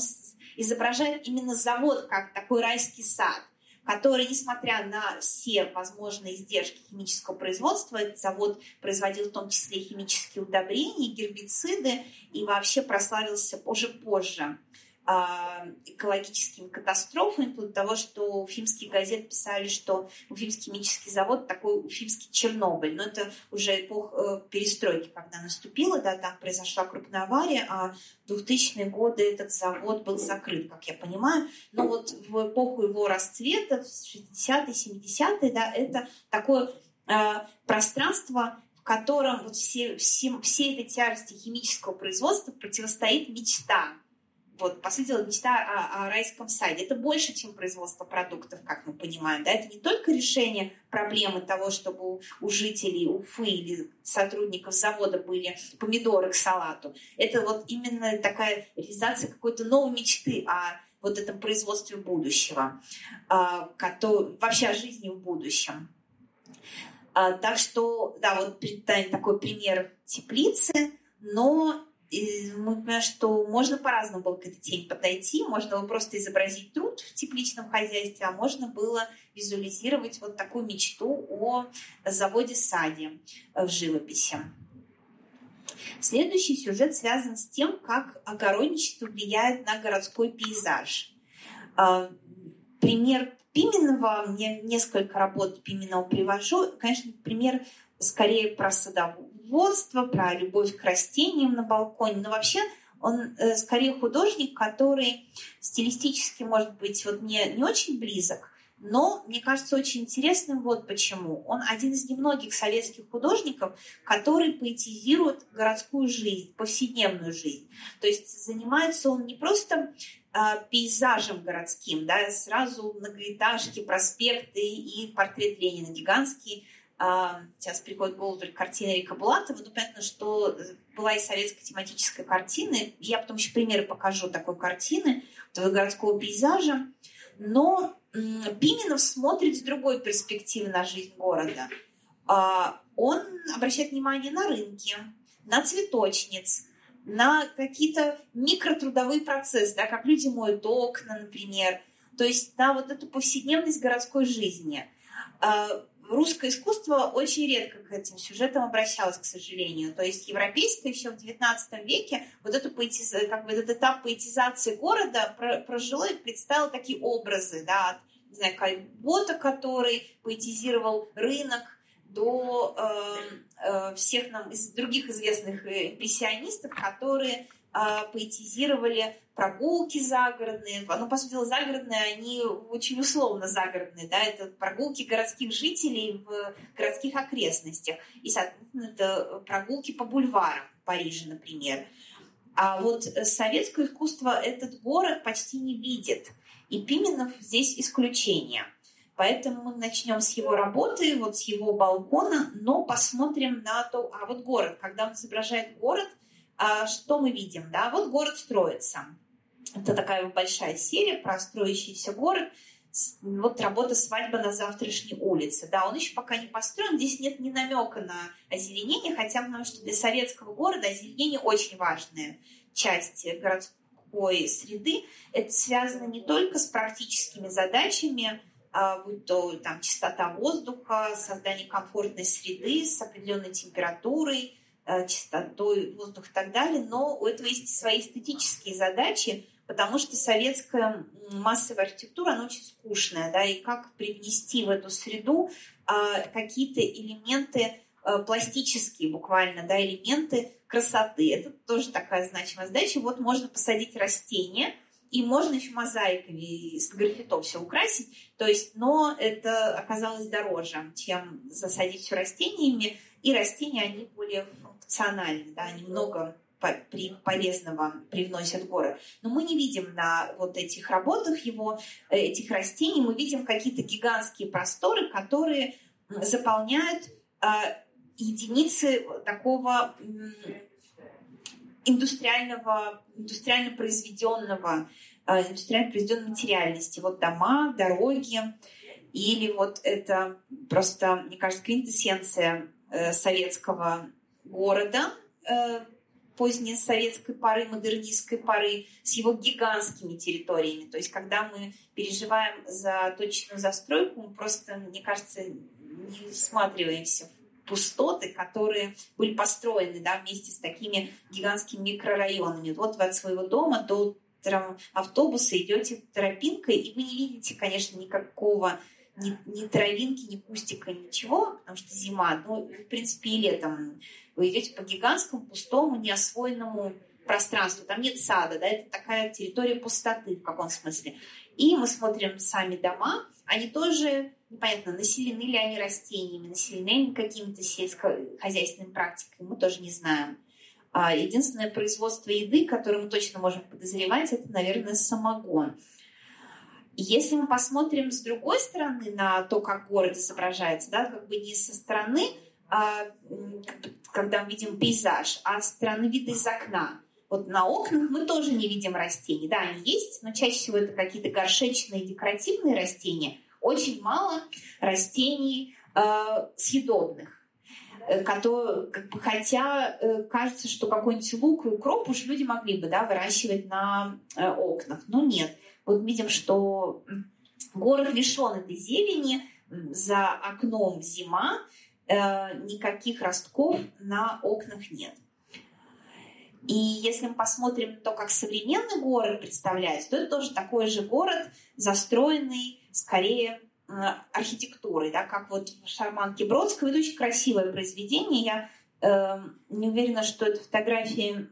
изображает именно завод как такой райский сад который, несмотря на все возможные издержки химического производства, этот завод производил в том числе химические удобрения, гербициды и вообще прославился уже позже. а, экологическими катастрофами, вплоть до того, что уфимские газеты писали, что Уфимский химический завод такой уфимский Чернобыль. Но это уже эпоха э, перестройки, когда наступила, да, там произошла крупная авария, а в 2000-е годы этот завод был закрыт, как я понимаю. Но вот в эпоху его расцвета, в 60-е, 70-е, да, это такое э, пространство, котором вот все, все, всей этой тяжести химического производства противостоит мечта. Вот, по сути дела, мечта о, о райском саде. Это больше, чем производство продуктов, как мы понимаем. Да? Это не только решение проблемы того, чтобы у, у жителей Уфы или сотрудников завода были помидоры к салату. Это вот именно такая реализация какой-то новой мечты о вот этом производстве будущего, а, вообще о жизни в будущем. А, так что, да, вот такой пример теплицы, но мы понимаем, что можно по-разному было к этой теме подойти. Можно было просто изобразить труд в тепличном хозяйстве, а можно было визуализировать вот такую мечту о заводе-саде в живописи. Следующий сюжет связан с тем, как огородничество влияет на городской пейзаж. А, пример Пименова, мне несколько работ Пименова привожу. Конечно, пример скорее про садоводство, про любовь к растениям на балконе, но вообще он э, скорее художник, который стилистически, может быть, вот не, не очень близок, но, мне кажется, очень интересным вот почему. Он один из немногих советских художников, который поэтизирует городскую жизнь, повседневную жизнь. То есть занимается он не просто э, пейзажем городским, да, сразу многоэтажки, проспекты и портрет Ленина гигантский. Э, сейчас приходит в голову картина Рика Булатова. Ну, понятно, что была и советская тематическая картина. Я потом еще примеры покажу такой картины, этого городского пейзажа. Но Пименов смотрит с другой перспективы на жизнь города. А, он обращает внимание на рынки, на цветочниц, на какие-то микротрудовые процессы, да, как люди моют окна, например. То есть на вот эту повседневность городской жизни. Русское искусство очень редко к этим сюжетам обращалось, к сожалению. То есть европейское еще в XIX веке вот эту поэтиз... как бы этот этап поэтизации города прожило и представило такие образы, да, от, не знаю, Кальбота, который поэтизировал рынок, до э, э, всех нам из других известных импрессионистов, которые поэтизировали прогулки загородные. Ну, по сути загородные, они очень условно загородные, да, это прогулки городских жителей в городских окрестностях. И, соответственно, это прогулки по бульварам Парижа, например. А вот советское искусство этот город почти не видит. И Пименов здесь исключение. Поэтому мы начнем с его работы, вот с его балкона, но посмотрим на то, а вот город, когда он изображает город – а что мы видим? Да? Вот город строится. Это такая большая серия про строящийся город. Вот работа «Свадьба на завтрашней улице». Да, он еще пока не построен, здесь нет ни намека на озеленение, хотя потому что для советского города озеленение очень важная часть городской среды. Это связано не только с практическими задачами, а, будь то там, чистота воздуха, создание комфортной среды с определенной температурой, чистотой воздуха и так далее, но у этого есть свои эстетические задачи, потому что советская массовая архитектура, она очень скучная, да, и как привнести в эту среду а, какие-то элементы а, пластические буквально, да, элементы красоты. Это тоже такая значимая задача. Вот можно посадить растения, и можно еще мозаиками из граффито все украсить. То есть, но это оказалось дороже, чем засадить все растениями. И растения, они более функциональны, да, они много полезного привносят город. Но мы не видим на вот этих работах его, э, этих растений, мы видим какие-то гигантские просторы, которые заполняют а, единицы такого индустриального, индустриально произведенного, а, индустриально произведенной материальности. Вот дома, дороги, или вот это просто, мне кажется, квинтэссенция э, советского города э, поздней советской поры, модернистской поры, с его гигантскими территориями. То есть, когда мы переживаем за точную застройку, мы просто, мне кажется, не всматриваемся в пустоты, которые были построены да, вместе с такими гигантскими микрорайонами. Вот вы от своего дома до автобуса идете тропинкой, и вы не видите, конечно, никакого ни, ни травинки, ни кустика, ничего, потому что зима, ну, в принципе, и летом вы идете по гигантскому, пустому, неосвоенному пространству. Там нет сада, да, это такая территория пустоты в каком смысле. И мы смотрим сами дома, они тоже непонятно, населены ли они растениями, населены ли какими-то сельскохозяйственными практиками, мы тоже не знаем. А единственное производство еды, которое мы точно можем подозревать, это, наверное, самогон. Если мы посмотрим с другой стороны на то, как город изображается, да, как бы не со стороны, а, когда мы видим пейзаж, а со стороны вида из окна. Вот на окнах мы тоже не видим растений. Да, они есть, но чаще всего это какие-то горшечные декоративные растения. Очень мало растений э, съедобных. Которые, как бы, хотя э, кажется, что какой-нибудь лук и укроп уж люди могли бы да, выращивать на э, окнах, но нет. Вот видим, что город лишен этой зелени, за окном зима, никаких ростков на окнах нет. И если мы посмотрим то, как современный город представляется, то это тоже такой же город, застроенный скорее Э, архитектурой, да, как вот в «Шарманке Бродского». Это очень красивое произведение. Я э, не уверена, что это фотографии э,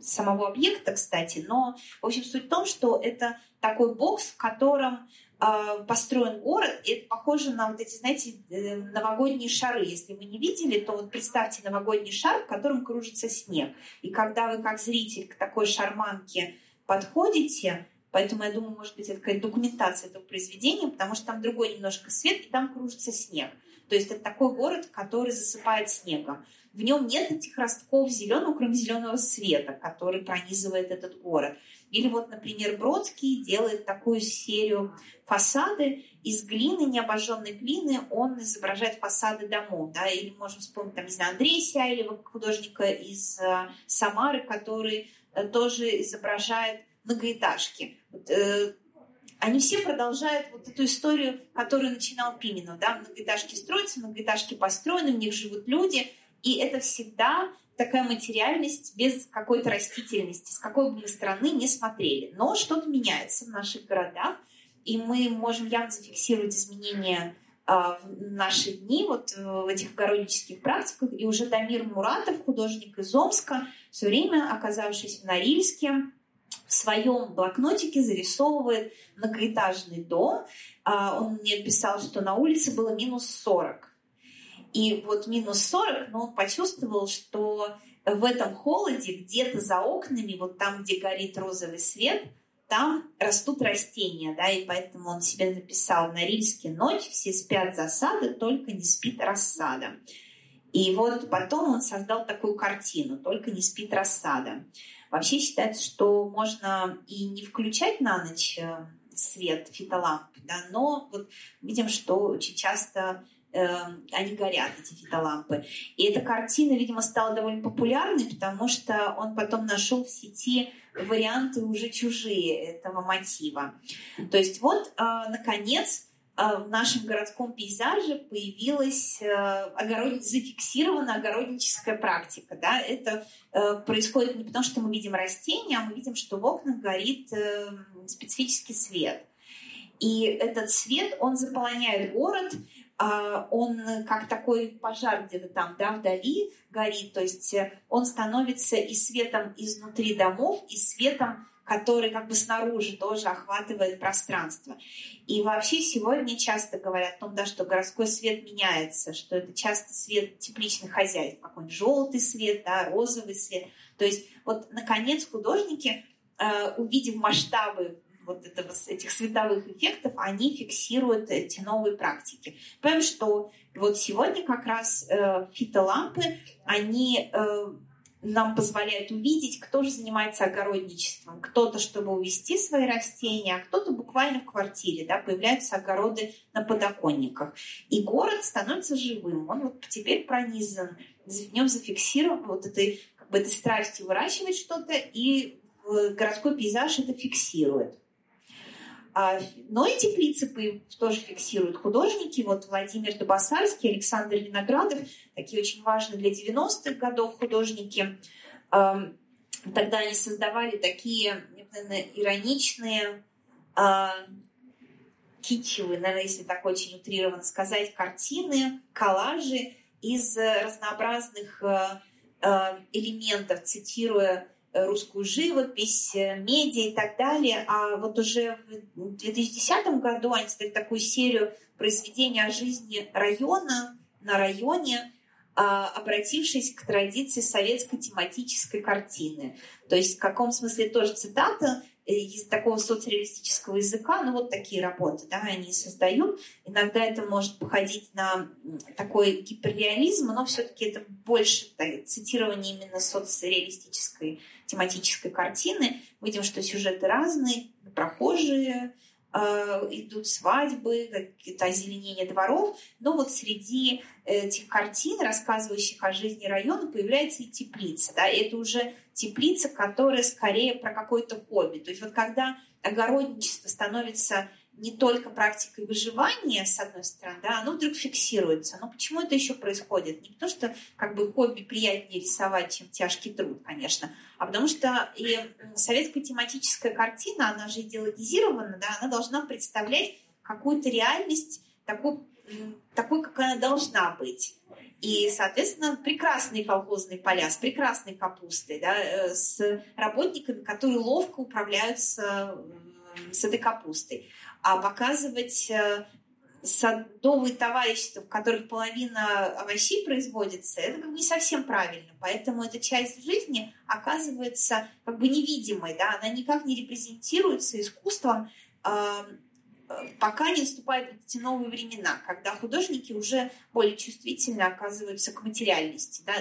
самого объекта, кстати, но, в общем, суть в том, что это такой бокс, в котором э, построен город, и это похоже на вот эти, знаете, э, новогодние шары. Если вы не видели, то вот представьте новогодний шар, в котором кружится снег. И когда вы как зритель к такой шарманке подходите, Поэтому я думаю, может быть, это какая-то документация этого произведения, потому что там другой немножко свет, и там кружится снег. То есть это такой город, который засыпает снегом. В нем нет этих ростков зеленого, кроме зеленого света, который пронизывает этот город. Или вот, например, Бродский делает такую серию фасады из глины, необожженной глины, он изображает фасады домов. Да? Или можем вспомнить, там, не знаю, Андрея Сяйлева, художника из э, Самары, который э, тоже изображает многоэтажки. Вот, э, они все продолжают вот эту историю, которую начинал Пименов. Да? Многоэтажки строятся, многоэтажки построены, в них живут люди. И это всегда такая материальность без какой-то растительности, с какой бы мы страны не смотрели. Но что-то меняется в наших городах, и мы можем явно зафиксировать изменения а, в наши дни вот э, в этих огороднических практиках. И уже Дамир Муратов, художник из Омска, все время оказавшись в Норильске, в своем блокнотике зарисовывает многоэтажный дом. А, он мне писал, что на улице было минус 40. И вот минус 40, но он почувствовал, что в этом холоде где-то за окнами, вот там, где горит розовый свет, там растут растения, да, и поэтому он себе написал на Рильске ночь, все спят засады, только не спит рассада. И вот потом он создал такую картину, только не спит рассада. Вообще считается, что можно и не включать на ночь э, свет фитоламп, да, но вот видим, что очень часто э, они горят, эти фитолампы. И эта картина, видимо, стала довольно популярной, потому что он потом нашел в сети варианты уже чужие этого мотива. То есть вот, э, наконец, в нашем городском пейзаже появилась э, огород... зафиксирована огородническая практика. Да? Это э, происходит не потому, что мы видим растения, а мы видим, что в окнах горит э, специфический свет. И этот свет, он заполоняет город, а, он как такой пожар где-то там, да, вдали горит, то есть он становится и светом изнутри домов, и светом который как бы снаружи тоже охватывает пространство. И вообще сегодня часто говорят о том, да, что городской свет меняется, что это часто свет тепличных хозяев, какой-нибудь желтый свет, да, розовый свет. То есть вот, наконец, художники, э, увидев масштабы вот этого, этих световых эффектов, они фиксируют эти новые практики. Понимаем, что вот сегодня как раз э, фитолампы, они э, нам позволяет увидеть, кто же занимается огородничеством. Кто-то, чтобы увести свои растения, а кто-то буквально в квартире. Да, появляются огороды на подоконниках. И город становится живым. Он вот теперь пронизан. В нем зафиксирован вот этой, как бы, этой страстью выращивать что-то, и городской пейзаж это фиксирует. А, но эти принципы тоже фиксируют художники. Вот Владимир Добасарский, Александр Виноградов, такие очень важные для 90-х годов художники. Тогда они создавали такие, наверное, ироничные, а, китчевые, наверное, если так очень утрированно сказать, картины, коллажи из разнообразных а, элементов, цитируя русскую живопись, медиа и так далее. А вот уже в 2010 году они создали такую серию произведений о жизни района на районе, а, обратившись к традиции советской тематической картины. То есть в каком смысле тоже цитата Э, из такого соцреалистического языка, ну вот такие работы, да, они создают. Иногда это может походить на такой гиперреализм, но все-таки это больше так, цитирование именно соцреалистической тематической картины. Видим, что сюжеты разные, прохожие, э, идут свадьбы, какие-то озеленения дворов, но вот среди этих картин, рассказывающих о жизни района, появляется и теплица. Да? И это уже теплица, которая скорее про какое-то хобби. То есть вот когда огородничество становится не только практикой выживания, с одной стороны, да, оно вдруг фиксируется. Но почему это еще происходит? Не потому что как бы хобби приятнее рисовать, чем тяжкий труд, конечно, а потому что и советская тематическая картина, она же идеологизирована, да, она должна представлять какую-то реальность такую, такой, как она должна быть. И, соответственно, прекрасные колхозные поля с прекрасной капустой, да, э, с работниками, которые ловко управляются с этой капустой. А показывать э, садовые товарищества, в которых половина овощей производится, это не совсем правильно. Поэтому эта часть жизни оказывается как бы невидимой, да, она никак не репрезентируется искусством, пока не наступают эти новые времена, когда художники уже более чувствительно оказываются к материальности. Да?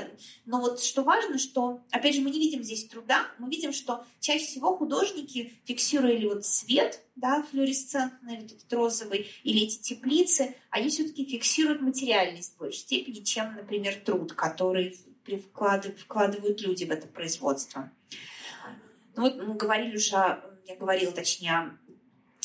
Но вот что важно, что, опять же, мы не видим здесь труда, мы видим, что чаще всего художники фиксируя вот свет, да, флуоресцентный, или этот розовый, или эти теплицы, они все-таки фиксируют материальность в большей степени, чем, например, труд, который вкладывают люди в это производство. Ну вот мы говорили уже, я говорила точнее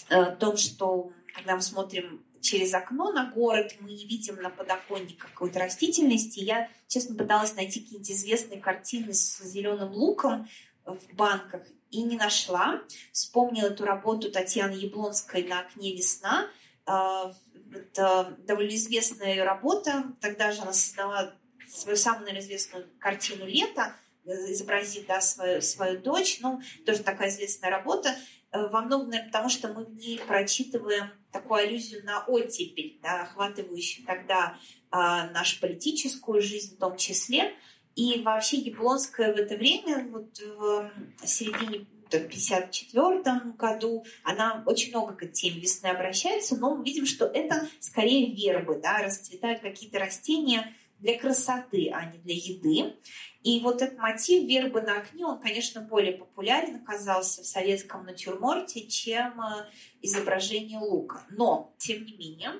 Э, том, что когда мы смотрим через окно на город, мы не видим на подоконниках какой-то растительности. Я, честно, пыталась найти какие-нибудь известные картины с зеленым луком в банках и не нашла. Вспомнила эту работу Татьяны Яблонской на окне «Весна». Э, это довольно известная ее работа. Тогда же она создала свою самую, наверное, известную картину «Лето», изобразив да, свою, свою дочь. Ну, тоже такая известная работа. Э, во многом, наверное, потому что мы в ней прочитываем такую аллюзию на оттепель, да, охватывающую тогда а, нашу политическую жизнь в том числе. И вообще Яблонская в это время, вот в середине в 1954 году, она очень много к теме весны обращается, но мы видим, что это скорее вербы, да, расцветают какие-то растения для красоты, а не для еды. И вот этот мотив вербы на окне, он, конечно, более популярен оказался в советском натюрморте, чем э, изображение лука. Но, тем не менее,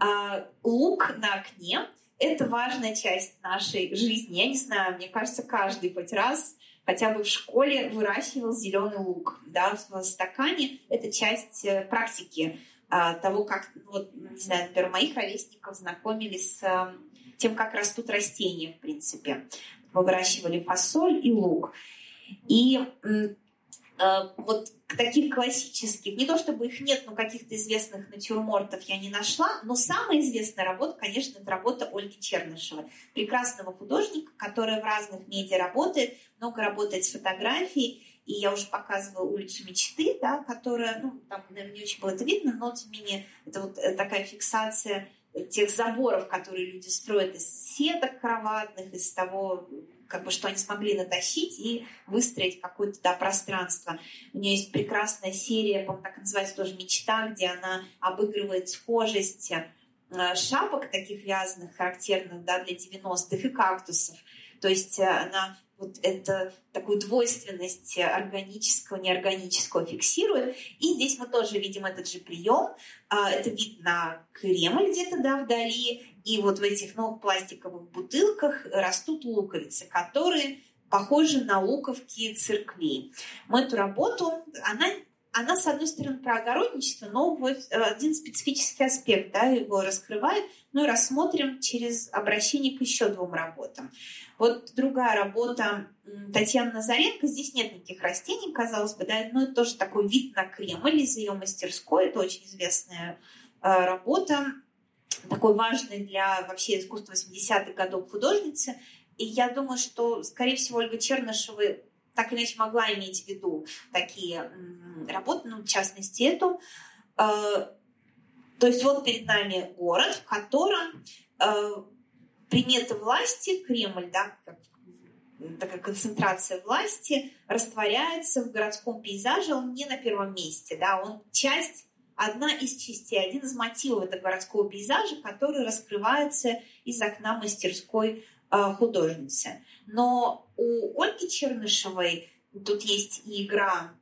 а, лук на окне – это важная часть нашей жизни. Я не знаю, мне кажется, каждый хоть раз хотя бы в школе выращивал зеленый лук да, в стакане. Это часть э, практики а, того, как, ну, вот, не знаю, например, моих ровесников знакомили с э, тем, как растут растения, в принципе. Мы выращивали фасоль и лук. И э, вот таких классических, не то чтобы их нет, но каких-то известных натюрмортов я не нашла, но самая известная работа, конечно, это работа Ольги Чернышевой, прекрасного художника, которая в разных медиа работает, много работает с фотографией, и я уже показывала улицу мечты, да, которая, ну, там, наверное, не очень было это видно, но, тем не менее, это вот э, такая фиксация тех заборов, которые люди строят из сеток кроватных, из того, как бы, что они смогли натащить и выстроить какое-то да, пространство. У нее есть прекрасная серия, по так называется тоже «Мечта», где она обыгрывает схожесть э, шапок таких вязаных, характерных да, для 90-х, и кактусов. То есть э, она вот это такую двойственность органического, неорганического фиксирует. И здесь мы тоже видим этот же прием. А, это вид на Кремль где-то да, вдали. И вот в этих новых пластиковых бутылках растут луковицы, которые похожи на луковки церквей. Мы эту работу, она она, с одной стороны, про огородничество, но вот один специфический аспект да, его раскрывает. Ну и рассмотрим через обращение к еще двум работам. Вот другая работа Татьяны Назаренко, здесь нет никаких растений, казалось бы, да, но это тоже такой вид на Кремль из ее мастерской, это очень известная э, работа, такой важный для вообще искусства 80-х годов художницы. И я думаю, что, скорее всего, Ольга Чернышева так или иначе могла иметь в виду такие работы, ну, в частности, эту. Э, то есть вот перед нами город, в котором э, приметы власти, Кремль, да, как такая концентрация власти, растворяется в городском пейзаже, он не на первом месте, да, он часть, одна из частей, один из мотивов этого городского пейзажа, который раскрывается из окна мастерской э, художницы. Но у Ольги Чернышевой тут есть и игра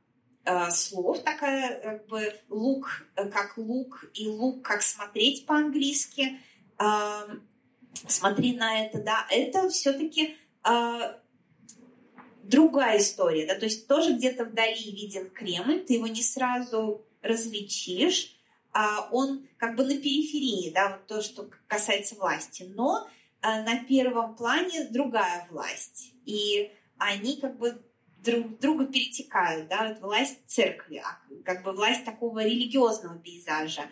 э, слов, такая как бы лук э, как лук и лук как смотреть по-английски. Э, смотри на это, да, это все-таки э, другая история, да, то есть тоже где-то вдали виден Кремль, ты его не сразу различишь, а он как бы на периферии, да, вот то, что касается власти, но а, на первом плане другая власть, и они как бы друг друга перетекают, да, вот власть церкви, а как бы власть такого религиозного пейзажа.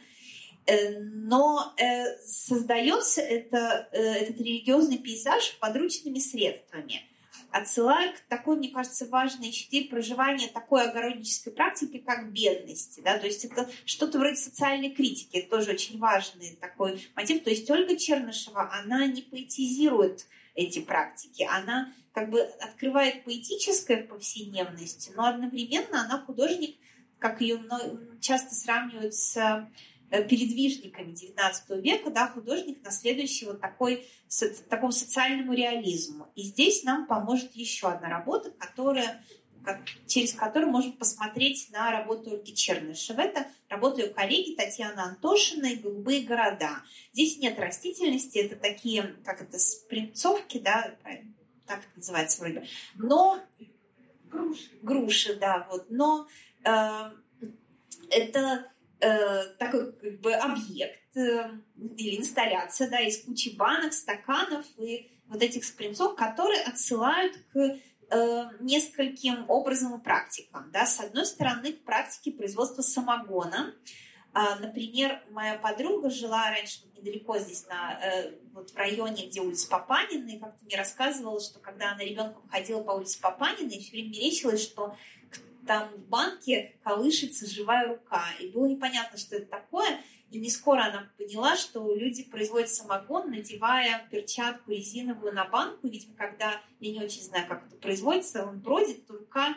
Э, но э, создается это, э, этот религиозный пейзаж подручными средствами – отсылаю к такой, мне кажется, важной черте проживания такой огороднической практики, как бедности. Да? То есть это что-то вроде социальной критики, это тоже очень важный такой мотив. То есть Ольга Чернышева, она не поэтизирует эти практики, она как бы открывает поэтическое в повседневности, но одновременно она художник, как ее часто сравнивают с Э, передвижниками XIX века, да, художник, наследующий вот такой, такому социальному реализму. И здесь нам поможет еще одна работа, которая через которую можно посмотреть на работу Ольги Чернышевой. Это работа ее коллеги Татьяны Антошиной «Голубые города». Здесь нет растительности, это такие, как это, спринцовки, да, так это называется вроде Но... Груши. Груши, да, вот. Но э, это э, такой как бы объект э, или инсталляция да, из кучи банок, стаканов и вот этих спринцов, которые отсылают к э, нескольким образом и практикам. Да. С одной стороны, к практике производства самогона. А, например, моя подруга жила раньше недалеко здесь, на, э, вот в районе, где улица Папанина, и как-то мне рассказывала, что когда она ребенком ходила по улице Папанина, и все время мерещилось, что там в банке колышется живая рука. И было непонятно, что это такое. И не скоро она поняла, что люди производят самогон, надевая перчатку резиновую на банку. Видимо, когда, я не очень знаю, как это производится, он бродит, то рука,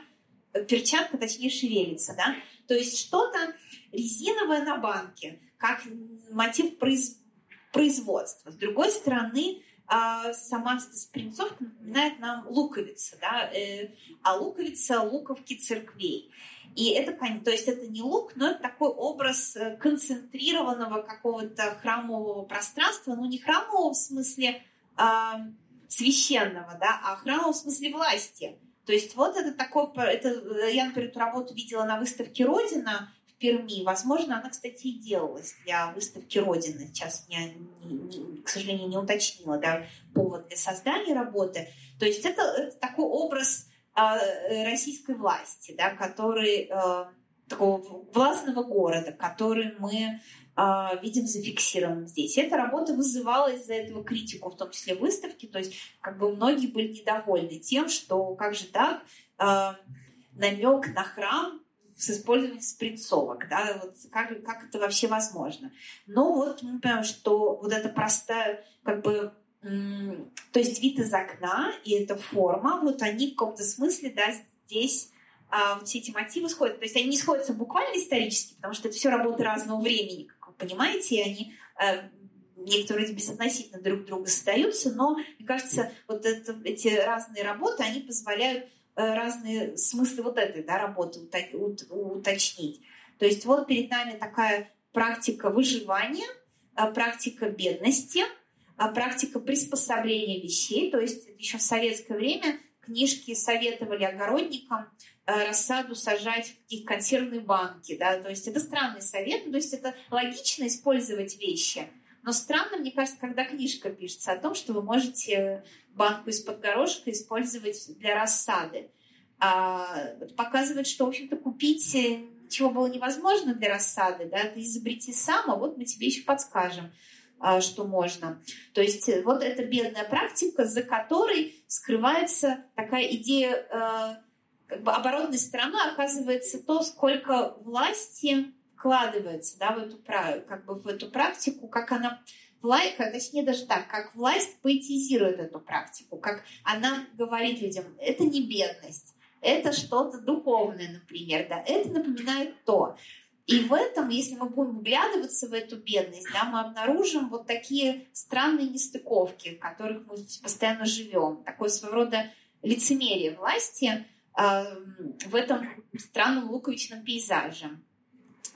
перчатка, точнее, шевелится. Да? То есть что-то резиновое на банке, как мотив производства. С другой стороны, а сама спринцовка напоминает нам луковица, да, э, а луковица луковки церквей. И это, то есть это не лук, но это такой образ э, концентрированного какого-то храмового пространства, ну не храмового в смысле а, священного, да, а храмового в смысле власти. То есть вот это такое, это, я, например, эту работу видела на выставке «Родина», Перми. Возможно, она, кстати, и делалась для выставки Родины. Сейчас я, к сожалению, не уточнила да, повод для создания работы. То есть это, это такой образ э, российской власти, да, который э, такого властного города, который мы э, видим зафиксированным здесь. Эта работа вызывала из-за этого критику, в том числе выставки. То есть как бы многие были недовольны тем, что как же так, э, намек на храм с использованием спринцовок, да, вот как, как это вообще возможно. Но вот мы понимаем, что вот эта простая, как бы, то есть вид из окна и эта форма, вот они в каком-то смысле, да, здесь а, вот все эти мотивы сходят. То есть они не сходятся буквально исторически, потому что это все работы разного времени, понимаете, и они э, некоторые безотносительно друг друга создаются, но, мне кажется, вот это, эти разные работы, они позволяют Э, разные смыслы вот этой да, работы уточнить. То есть вот перед нами такая практика выживания, э, практика бедности, практика приспособления вещей. То есть еще в советское время книжки советовали огородникам рассаду сажать в какие-то консервные банки. Да? То есть это странный совет, то есть это логично использовать вещи. Но странно, мне кажется, когда книжка пишется о том, что вы можете банку из-под горошка использовать для рассады. А, показывает, что, в общем-то, купить э, чего было невозможно для рассады, да, ты изобрети сам, а вот мы тебе еще подскажем, а, что можно. То есть э, вот эта бедная практика, за которой скрывается такая идея э, как бы оборотной стороной оказывается то, сколько власти вкладывается да, в, эту, как бы в эту практику, как она власть, точнее даже так, как власть поэтизирует эту практику, как она говорит людям, это не бедность, это что-то духовное, например, да, это напоминает то. И в этом, если мы будем вглядываться в эту бедность, да, мы обнаружим вот такие странные нестыковки, в которых мы постоянно живем. Такое своего рода лицемерие власти в этом странном луковичном пейзаже.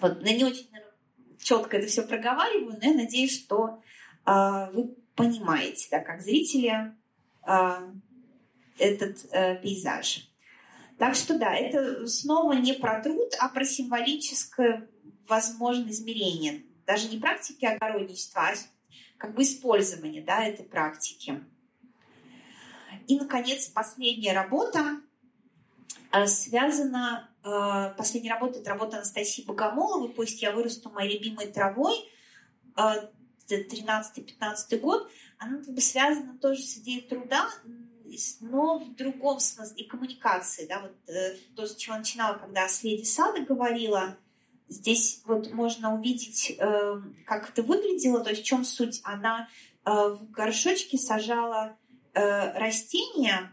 Вот, я не очень наверное, четко это все проговариваю, но я надеюсь, что э, вы понимаете, да, как зрители, э, этот э, пейзаж. Так что да, это снова не про труд, а про символическое возможное измерение. Даже не практики огородничества, а как бы использование да, этой практики. И, наконец, последняя работа связана... Э, последняя работа – это работа Анастасии Богомоловой «Пусть я вырасту моей любимой травой». 13-15 э, год. Она как бы связана тоже с идеей труда, но в другом смысле, и коммуникации, да, вот э, то, с чего начинала, когда с Леди Сада говорила, здесь вот можно увидеть, э, как это выглядело, то есть в чем суть. Она э, в горшочке сажала э, растения,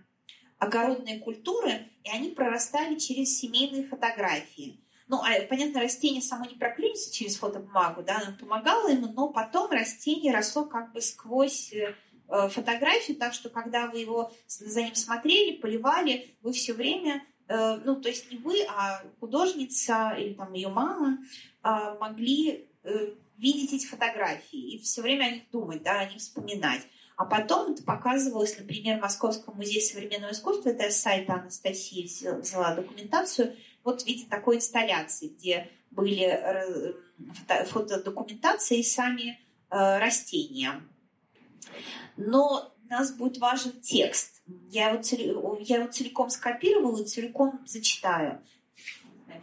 огородные культуры, и они прорастали через семейные фотографии. Ну, а, понятно, растение само не проклюнется через фотобумагу, да, она помогала ему, но потом растение росло как бы сквозь э, Э, фотографии, так что когда вы его за ним смотрели, поливали, вы все время, э, ну то есть не вы, а художница или там ее мама а, могли видеть эти фотографии и все время о них думать, да, о них вспоминать. А потом это показывалось, например, в Московском музее современного искусства, это с сайта Анастасии взяла документацию, вот в виде такой инсталляции, где были фотодокументации и сами растения но нас будет важен текст. Я его, я его целиком скопировала и целиком зачитаю.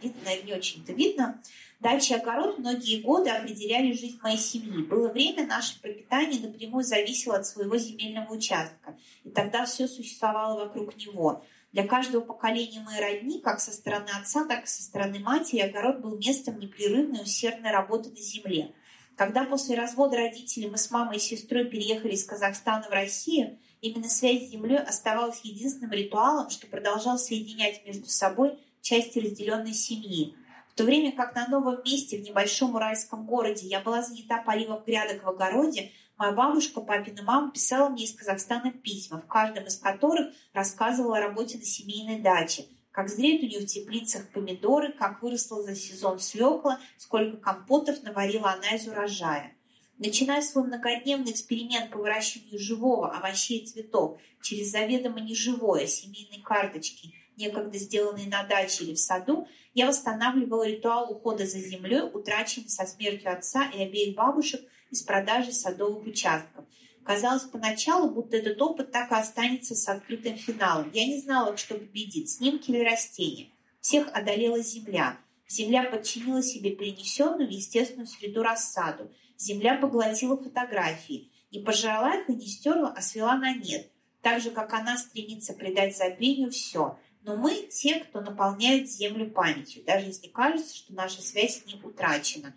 Видно, не очень-то видно. Дача и огород многие годы определяли жизнь моей семьи. Было время, наше пропитание напрямую зависело от своего земельного участка. И тогда все существовало вокруг него. Для каждого поколения моей родни, как со стороны отца, так и со стороны матери, огород был местом непрерывной усердной работы на земле – когда после развода родителей мы с мамой и сестрой переехали из Казахстана в Россию, именно связь с землей оставалась единственным ритуалом, что продолжал соединять между собой части разделенной семьи. То время как на новом месте в небольшом уральском городе я была занята поливом грядок в огороде, моя бабушка, папина мама писала мне из Казахстана письма, в каждом из которых рассказывала о работе на семейной даче – как зреют у нее в теплицах помидоры, как выросла за сезон свекла, сколько компотов наварила она из урожая. Начиная свой многодневный эксперимент по выращиванию живого овощей и цветов через заведомо неживое семейной карточки, некогда сделанные на даче или в саду, я восстанавливала ритуал ухода за землей, утраченный со смертью отца и обеих бабушек из продажи садовых участков – Казалось поначалу, будто этот опыт так и останется с открытым финалом. Я не знала, что победит, снимки или растения. Всех одолела земля. Земля подчинила себе перенесенную в естественную среду рассаду. Земля поглотила фотографии. Не пожрала их и не стерла, а свела на нет. Так же, как она стремится придать забвению все. Но мы те, кто наполняет землю памятью, даже если кажется, что наша связь ним утрачена.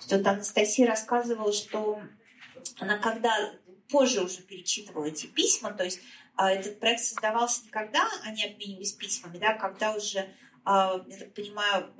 Что-то Анастасия рассказывала, что она когда позже уже перечитывала эти письма, то есть а, этот проект создавался не когда они обменивались письмами, да, когда уже, а, я так понимаю,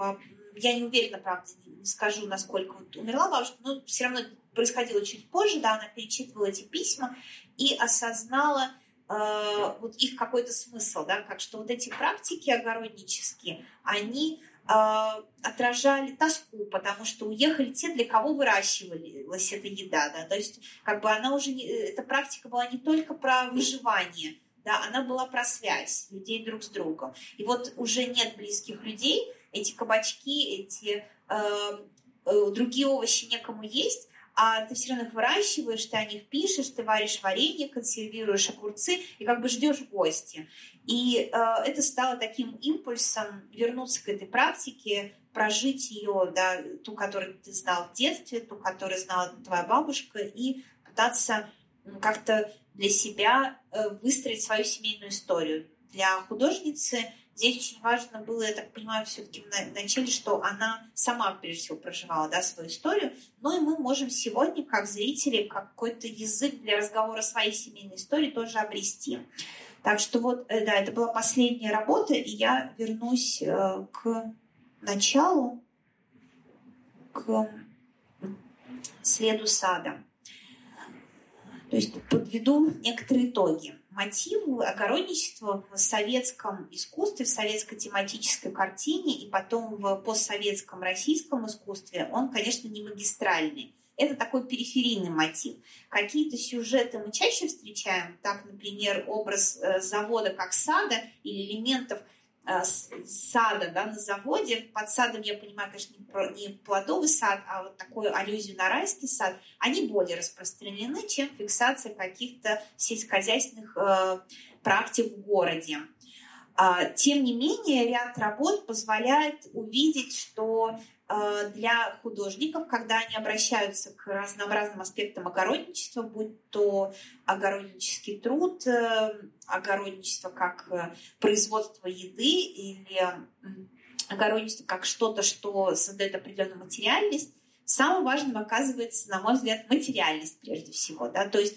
я не уверена, правда, не скажу, насколько вот умерла бабушка, но все равно происходило чуть позже, да, она перечитывала эти письма и осознала э, вот их какой-то смысл, да, как что вот эти практики огороднические, они а, отражали тоску, потому что уехали те, для кого выращивалась эта еда. Да? То есть как бы она уже, не, эта практика была не только про выживание, да, она была про связь людей друг с другом. И вот уже нет близких людей, эти кабачки, эти э, э, другие овощи некому есть, а ты все равно их выращиваешь, ты о них пишешь, ты варишь варенье, консервируешь огурцы и как бы ждешь гости. И э, это стало таким импульсом вернуться к этой практике, прожить ее, да, ту, которую ты знал в детстве, ту, которую знала твоя бабушка, и пытаться как-то для себя э, выстроить свою семейную историю. Для художницы здесь очень важно было, я так понимаю, все-таки в начале, что она сама, прежде всего, проживала да, свою историю, но и мы можем сегодня, как зрители, какой-то язык для разговора своей семейной истории тоже обрести. Так что вот, э, да, это была последняя работа, и я вернусь э, к началу, к следу сада. То есть подведу некоторые итоги. Мотивы огородничества в советском искусстве, в советской тематической картине и потом в постсоветском российском искусстве, он, конечно, не магистральный. Это такой периферийный мотив. Какие-то сюжеты мы чаще встречаем, так, например, образ э, завода как сада или элементов сада да, на заводе. Под садом я понимаю, конечно, не плодовый сад, а вот такую аллюзию на райский сад. Они более распространены, чем фиксация каких-то сельскохозяйственных э, практик в городе. А, тем не менее, ряд работ позволяет увидеть, что Э, для художников, когда они обращаются к разнообразным аспектам огородничества, будь то огороднический труд, э, огородничество как э, производство еды или огородничество как что-то, что создает определенную материальность, самым важным оказывается, на мой взгляд, материальность прежде всего. Да? То есть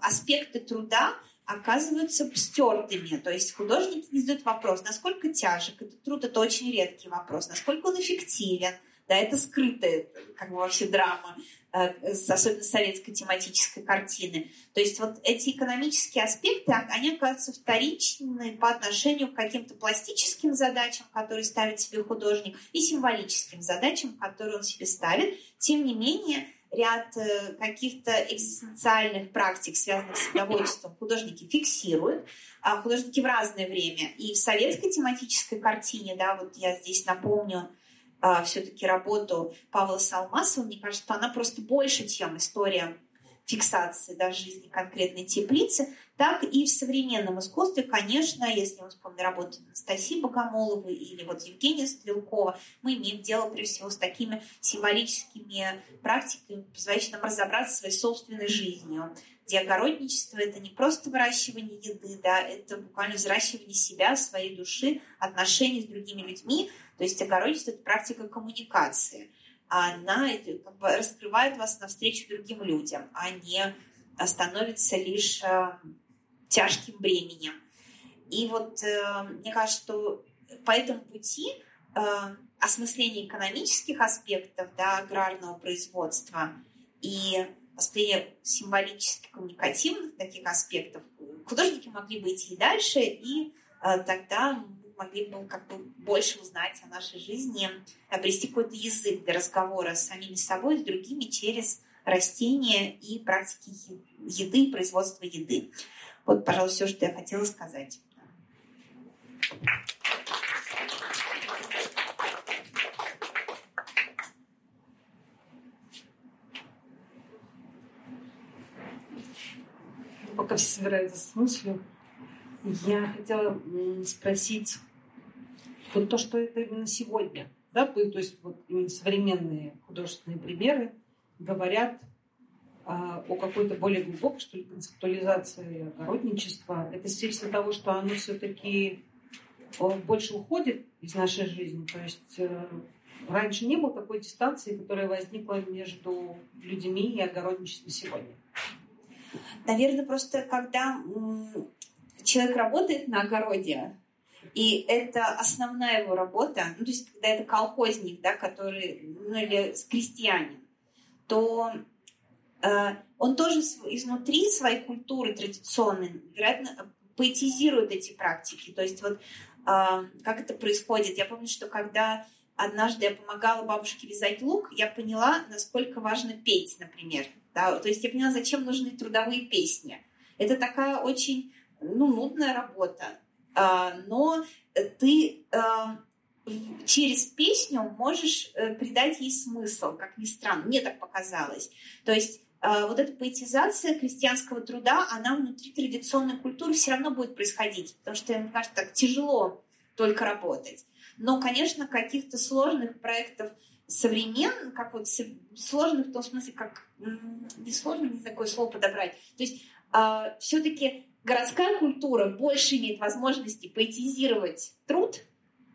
аспекты труда оказываются стертыми. То есть художники не задают вопрос, насколько тяжек этот труд, это очень редкий вопрос, насколько он эффективен, да, это скрытая, как бы вообще драма, э, особенно советской тематической картины. То есть вот эти экономические аспекты, они оказываются вторичны по отношению к каким-то пластическим задачам, которые ставит себе художник, и символическим задачам, которые он себе ставит. Тем не менее, ряд э, каких-то экзистенциальных практик, связанных с садоводством, художники фиксируют, а художники в разное время. И в советской тематической картине, да, вот я здесь напомню, а, все-таки работу Павла Салмасова, мне кажется, что она просто больше, чем история фиксации да, жизни конкретной теплицы, так и в современном искусстве, конечно, если мы вспомним работу Анастасии Богомоловой или вот Евгения Стрелкова, мы имеем дело, прежде всего, с такими символическими практиками, позволяющими нам разобраться своей собственной жизнью, где огородничество – это не просто выращивание еды, да, это буквально взращивание себя, своей души, отношений с другими людьми. То есть огородничество – это практика коммуникации – она как бы раскрывает вас навстречу другим людям, а не становится лишь э, тяжким бременем. И вот э, мне кажется, что по этому пути э, осмысление экономических аспектов да, аграрного производства и осмысление символических, коммуникативных таких аспектов художники могли бы идти и дальше, и тогда могли бы как бы больше узнать о нашей жизни, обрести какой-то язык для разговора с самими собой, с другими через растения и практики еды, производства еды. Вот, пожалуй, все, что я хотела сказать. Пока все собираются с мыслью, я хотела спросить вот то, что это именно сегодня, да, то есть вот именно современные художественные примеры говорят о какой-то более глубокой, что ли, концептуализации огородничества. Это свидетельство того, что оно все-таки больше уходит из нашей жизни. То есть э, раньше не было такой дистанции, которая возникла между людьми и огородничеством сегодня. Наверное, просто когда человек работает на огороде, и это основная его работа, ну, то есть когда это колхозник, да, который, ну, или крестьянин, то э, он тоже изнутри своей культуры традиционной, вероятно, поэтизирует эти практики. То есть вот э, как это происходит. Я помню, что когда однажды я помогала бабушке вязать лук, я поняла, насколько важно петь, например. Да? То есть я поняла, зачем нужны трудовые песни. Это такая очень ну, нудная работа, но ты через песню можешь э, придать ей смысл, как ни странно, мне так показалось. То есть вот эта поэтизация крестьянского труда, она внутри традиционной культуры все равно будет происходить, потому что, мне кажется, так тяжело только работать. Но, конечно, каких-то сложных проектов современных, как вот сложных в том смысле, как не сложно, не такое слово подобрать. То есть все-таки городская культура больше имеет возможности поэтизировать труд,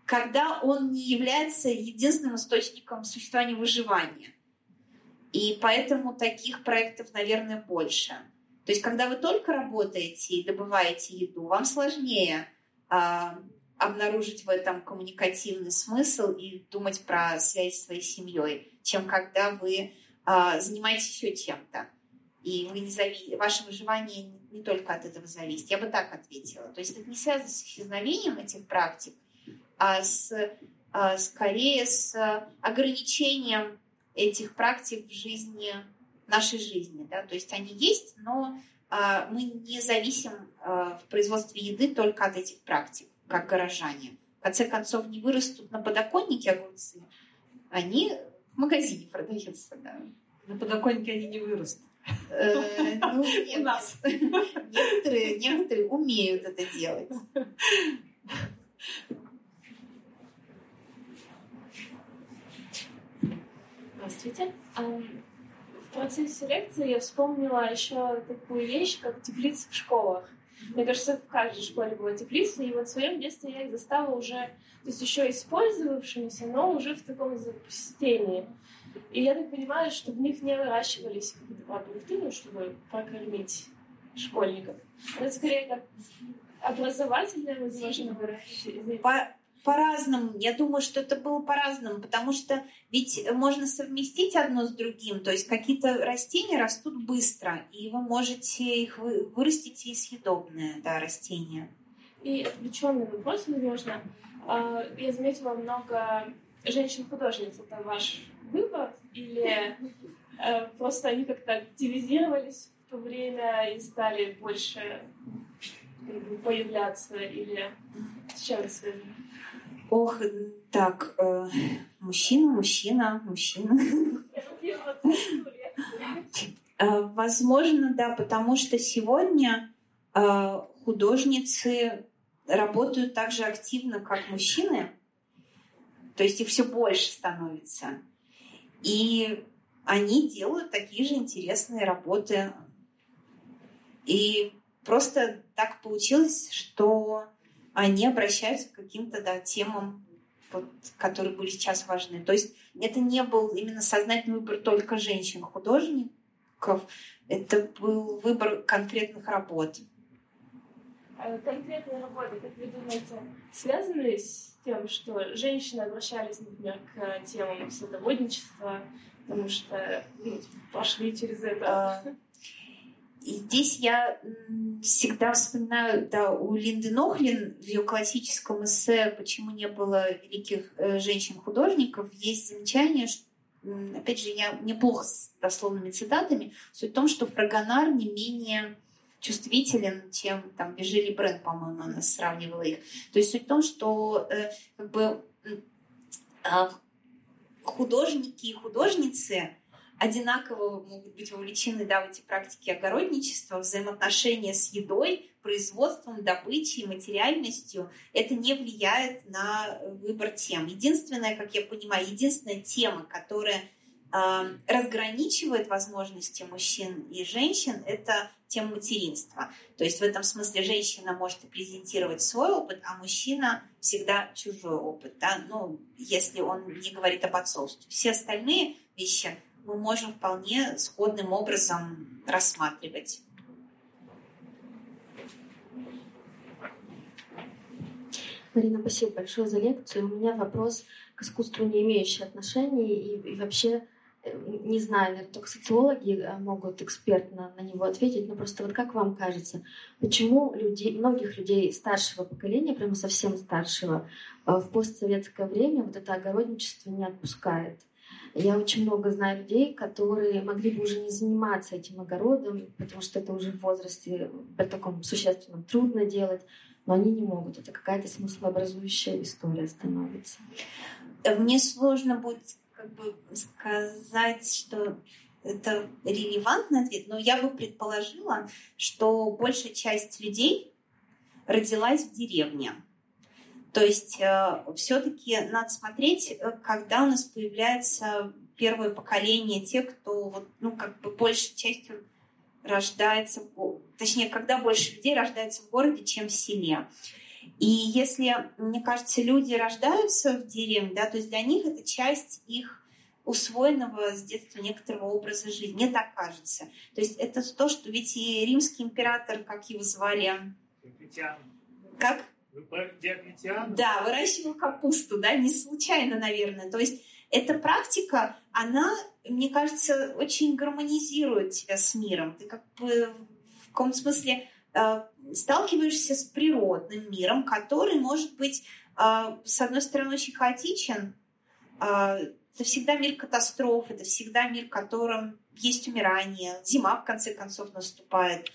когда он не является единственным источником существования выживания. И поэтому таких проектов, наверное, больше. То есть, когда вы только работаете и добываете еду, вам сложнее э, обнаружить в этом коммуникативный смысл и думать про связь с своей семьей, чем когда вы э, занимаетесь еще чем-то. И вы не зави... ваше выживание не только от этого зависит. Я бы так ответила. То есть это не связано с исчезновением этих практик, а с, а, скорее с ограничением этих практик в жизни, нашей жизни. Да? То есть они есть, но а, мы не зависим а, в производстве еды только от этих практик, как горожане. В конце концов, не вырастут на подоконнике огурцы, они в магазине продаются. Да. На подоконнике они не вырастут. Э, ну, нет, некоторые, некоторые умеют это делать. Здравствуйте. В процессе лекции я вспомнила еще такую вещь, как теплицы в школах. Мне кажется, в каждой школе была теплица, и вот в своем детстве я их застала уже, то есть еще использовавшимися, но уже в таком запустении. И я так понимаю, что в них не выращивались какие-то продукты, ну, чтобы прокормить школьников. Это скорее как образовательное, возможно, выращивание. По-разному. Я думаю, что это было по-разному, потому что ведь можно совместить одно с другим. То есть какие-то растения растут быстро, и вы можете их вырастить и съедобное да, растение. И отвлеченный вопрос, возможно. А, я заметила много женщин-художниц. Это ваш выбор? Или э, просто они как-то активизировались в то время и стали больше появляться? Или с чем это связано? Ох, так, э, мужчина, мужчина, мужчина. Э, возможно, да, потому что сегодня э, художницы работают так же активно, как мужчины. То есть их все больше становится. И они делают такие же интересные работы. И просто так получилось, что они обращаются к каким-то да, темам, вот, которые были сейчас важны. То есть это не был именно сознательный выбор только женщин-художников, это был выбор конкретных работ. А конкретные работы, как вы думаете, связаны с тем, что женщины обращались, например, к темам садоводничества, потому что ну, пошли через это? А, и здесь я всегда вспоминаю, да, у Линды Нохлин в ее классическом эссе «Почему не было великих э, женщин-художников» есть замечание, что опять же, я неплохо с дословными цитатами, суть в том, что Фрагонар не менее чувствителен, чем там Вижили Бренд, по-моему, она сравнивала их. То есть суть в том, что э, как бы э, художники и художницы одинаково могут быть вовлечены да, в эти практики огородничества, взаимоотношения с едой, производством, добычей, материальностью. Это не влияет на выбор тем. Единственная, как я понимаю, единственная тема, которая э, разграничивает возможности мужчин и женщин, это тема материнства. То есть в этом смысле женщина может презентировать свой опыт, а мужчина всегда чужой опыт. Да? Ну, если он не говорит об отцовстве. Все остальные вещи мы можем вполне сходным образом рассматривать. Марина, спасибо большое за лекцию. У меня вопрос к искусству, не имеющий отношения, и, и вообще, э, не знаю, наверное, только социологи э, могут экспертно на него ответить, но просто вот как вам кажется, почему людей, многих людей старшего поколения, прямо совсем старшего, э, в постсоветское время вот это огородничество не отпускает? Я очень много знаю людей, которые могли бы уже не заниматься этим огородом, потому что это уже в возрасте при таком существенном трудно делать, но они не могут. Это какая-то смыслообразующая история становится. Мне сложно будет как бы сказать, что это релевантный ответ, но я бы предположила, что большая часть людей родилась в деревне. То есть э, все-таки надо смотреть, э, когда у нас появляется первое поколение тех, кто вот, ну, как бы большей частью рождается, точнее, когда больше людей рождается в городе, чем в селе. И если, мне кажется, люди рождаются в деревне, да, то есть для них это часть их усвоенного с детства некоторого образа жизни. Мне так кажется. То есть это то, что ведь и римский император, как его звали? Как? Диоклетиан? Да, выращивал капусту, да, не случайно, наверное. То есть эта практика, она, мне кажется, очень гармонизирует тебя с миром. Ты как бы в каком-то смысле э, сталкиваешься с природным миром, который может быть, э, с одной стороны, очень хаотичен. Э, это всегда мир катастроф, это всегда мир, в котором есть умирание, зима, в конце концов, наступает.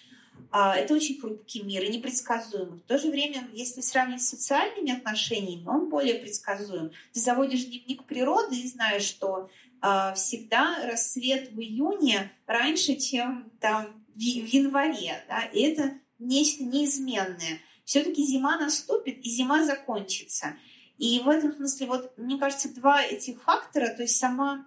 А, это очень хрупкий мир и непредсказуемый. В то же время, если сравнить с социальными отношениями, он более предсказуем. Ты заводишь дневник природы и знаешь, что а, всегда рассвет в июне раньше, чем там в январе. Да? И это нечто неизменное. Все-таки зима наступит, и зима закончится. И в этом смысле, вот, мне кажется, два этих фактора, то есть сама,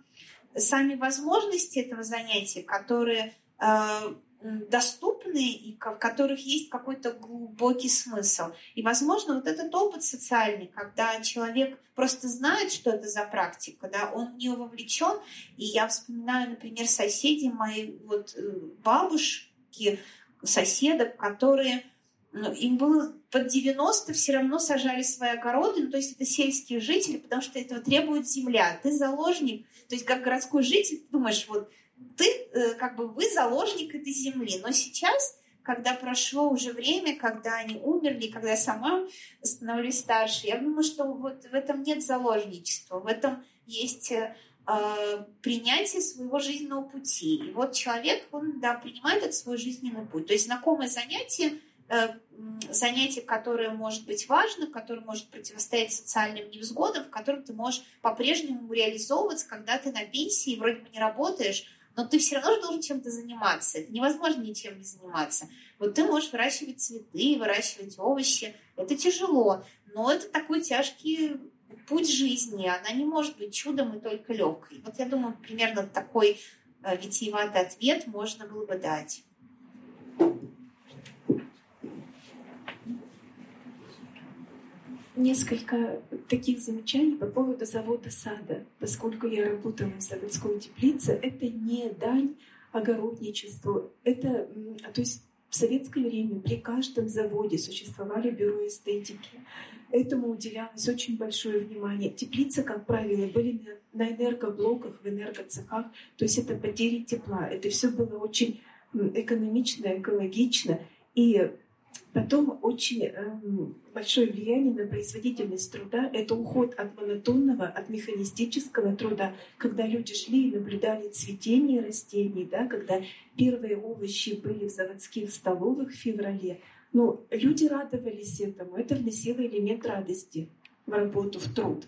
сами возможности этого занятия, которые э, доступны и в которых есть какой-то глубокий смысл. И, возможно, вот этот опыт социальный, когда человек просто знает, что это за практика, да, он в нее вовлечен. И я вспоминаю, например, соседей моей вот э, бабушки, соседок, которые ну, им было под 90 все равно сажали свои огороды, ну, то есть это сельские жители, потому что этого требует земля. Ты заложник, то есть как городской житель, ты думаешь, вот ты, э, как бы вы заложник этой земли. Но сейчас, когда прошло уже время, когда они умерли, когда я сама становлюсь старше, я думаю, что вот в этом нет заложничества, в этом есть э, принятие своего жизненного пути. И вот человек, он, да, принимает этот свой жизненный путь. То есть знакомое занятие, э, занятие, которое может быть важно, которое может противостоять социальным невзгодам, в котором ты можешь по-прежнему реализовываться, когда ты на пенсии, вроде бы не работаешь, но ты все равно же должен чем-то заниматься. Это невозможно ничем не заниматься. Вот ты можешь выращивать цветы, выращивать овощи. Это тяжело, но это такой тяжкий путь жизни. Она не может быть чудом и только легкой. Вот я думаю, примерно такой э, витиеватый ответ можно было бы дать. Несколько таких замечаний по поводу завода сада. Поскольку я работала в заводской теплице, это не дань огородничеству. Это, то есть в советское время при каждом заводе существовали бюро эстетики. Этому уделялось очень большое внимание. Теплицы, как правило, были на энергоблоках, в энергоцехах. То есть это потери тепла. Это все было очень экономично, экологично. И Потом очень э, большое влияние на производительность труда — это уход от монотонного, от механистического труда, когда люди шли и наблюдали цветение растений, да, когда первые овощи были в заводских столовых в феврале. Но люди радовались этому, это вносило элемент радости в работу, в труд.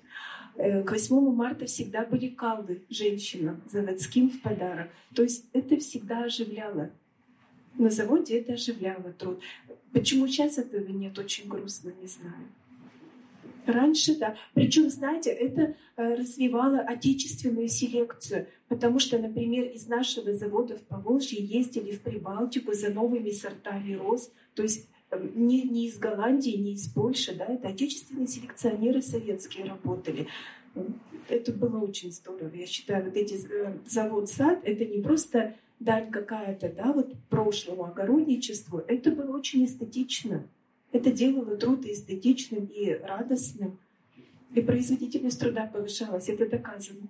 Э, к 8 марта всегда были калвы женщинам заводским в подарок. То есть это всегда оживляло на заводе это оживляло труд. Почему сейчас этого нет, очень грустно, не знаю. Раньше, да. Причем, знаете, это э, развивало отечественную селекцию, потому что, например, из нашего завода в Поволжье ездили в Прибалтику за новыми сортами роз, то есть э, не, не из Голландии, не из Польши, да, это отечественные селекционеры советские работали. Это было очень здорово. Я считаю, вот эти э, завод-сад — это не просто дать какая-то, да, вот прошлому огородничеству, это было очень эстетично. Это делало труд и эстетичным, и радостным. И производительность труда повышалась, это доказано.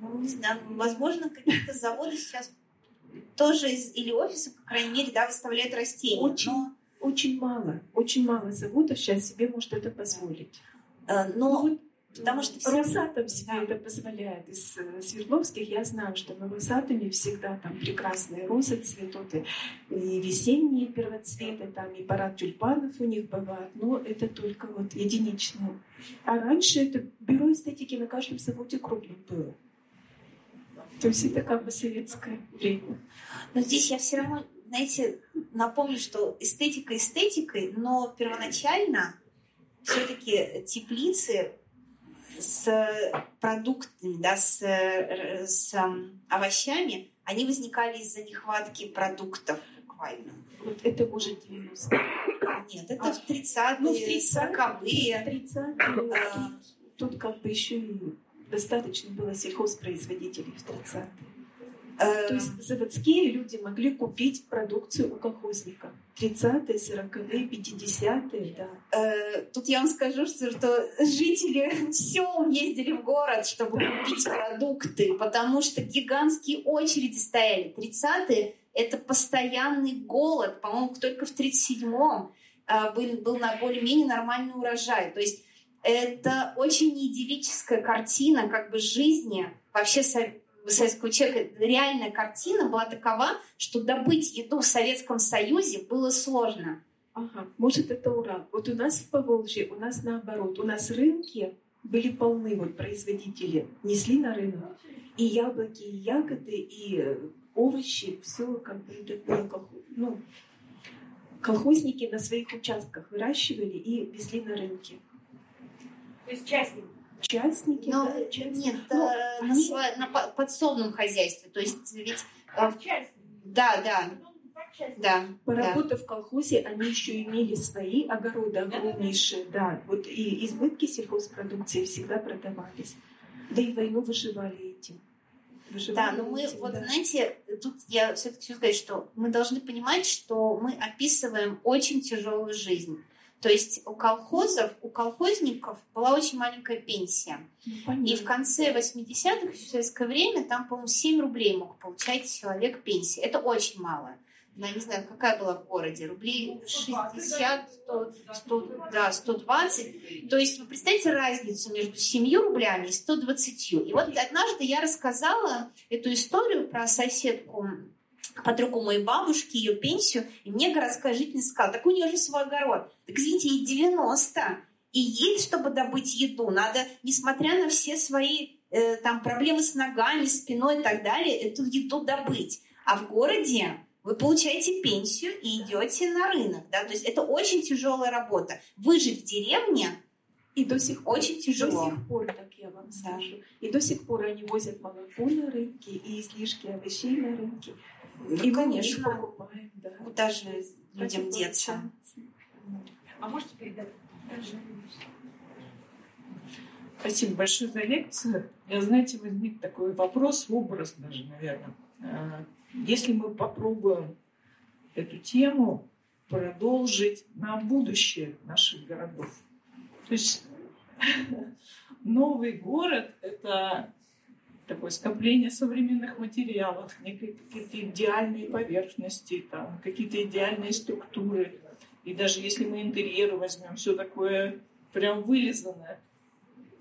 Ну, не знаю, возможно, какие-то заводы сейчас тоже из, или офисы, по крайней мере, да, выставляют растения. Очень, но... очень мало, очень мало заводов сейчас себе может это позволить. Э, но ну, вот Потому что все... Росатом себе да. это позволяет. Из э, Свердловских я знаю, что на Росатоме всегда там прекрасные розы цветут, и, и весенние первоцветы, там и парад тюльпанов у них бывает, но это только вот единичные. А раньше это бюро эстетики на каждом заводе крупным было. То есть это как бы советское время. Но здесь я все равно, знаете, напомню, что эстетика эстетикой, но первоначально все-таки теплицы с продуктами, да, с, с овощами, они возникали из-за нехватки продуктов буквально. Вот это может 90 Нет, это в 30-е, Ну, в 30-е, 40-е. 30 А. Тут как бы еще достаточно было сельхозпроизводителей в 30-е. Э, То есть заводские люди могли купить продукцию у колхозника. 30-е, 40-е, 50-е, да. Э, Тут я вам скажу, что, что жители сел ездили в город, чтобы купить продукты, потому что гигантские очереди стояли. 30-е — это постоянный голод. По-моему, только в 37-м э, был, был на более-менее нормальный урожай. То есть это очень неидиллическая картина как бы жизни вообще со- советского человека. Реальная картина была такова, что добыть еду в Советском Союзе было сложно. Ага, может это Урал. Вот у нас в Поволжье, у нас наоборот. У нас рынки были полны, вот производители несли на рынок и яблоки, и ягоды, и овощи, все как бы это было колхоз- ну, колхозники на своих участках выращивали и везли на рынки. То есть частник. Частники, Но да, частники. нет, Ну, э, на, они- сво- на по- подсобном хозяйстве. То есть ведь... э, Как. Да, да, да. да. Поработав в колхозе, они еще имели свои огороды огромнейшие, да. Вот и избытки сельхозпродукции всегда продавались. Да и войну выживали этим. Да, Выживали но мы, этим, вот да. знаете, тут я все-таки хочу сказать, что мы должны понимать, что мы описываем очень тяжелую жизнь. То есть у колхозов, у колхозников была очень маленькая пенсия. Ну, И в понятно. конце 80-х, в советское время, там, по-моему, 7 рублей мог получать человек пенсии. Это очень мало. Я не знаю, какая была в городе, рублей 60, 100, 100, да, 120. То есть вы представляете разницу между 7 рублями и 120. И вот однажды я рассказала эту историю про соседку, подругу моей бабушки, ее пенсию, и мне городская жительница сказала, так у нее же свой огород. Так извините, ей 90. И ей, чтобы добыть еду, надо, несмотря на все свои э, там проблемы с ногами, спиной и так далее, эту еду добыть. А в городе вы получаете пенсию и идете на рынок. Да? То есть это очень тяжелая работа. Выжить в деревне И до сих пор, очень до тяжело. сих пор, так я вам Да. скажу. И до сих пор они возят молоко на рынки и излишки овощей на рынки. И мы конечно. покупаем, да. Куда же людям деться? А можете передать? Спасибо большое за лекцию. Я, знаете, возник такой вопрос, образ даже, наверное. А, Если мы попробуем эту тему продолжить на будущее наших городов. То есть новый город – это такое скопление современных материалов, какие-то идеальные поверхности, там, какие-то идеальные структуры. И даже если мы интерьеры возьмем, все такое прям вылизанное,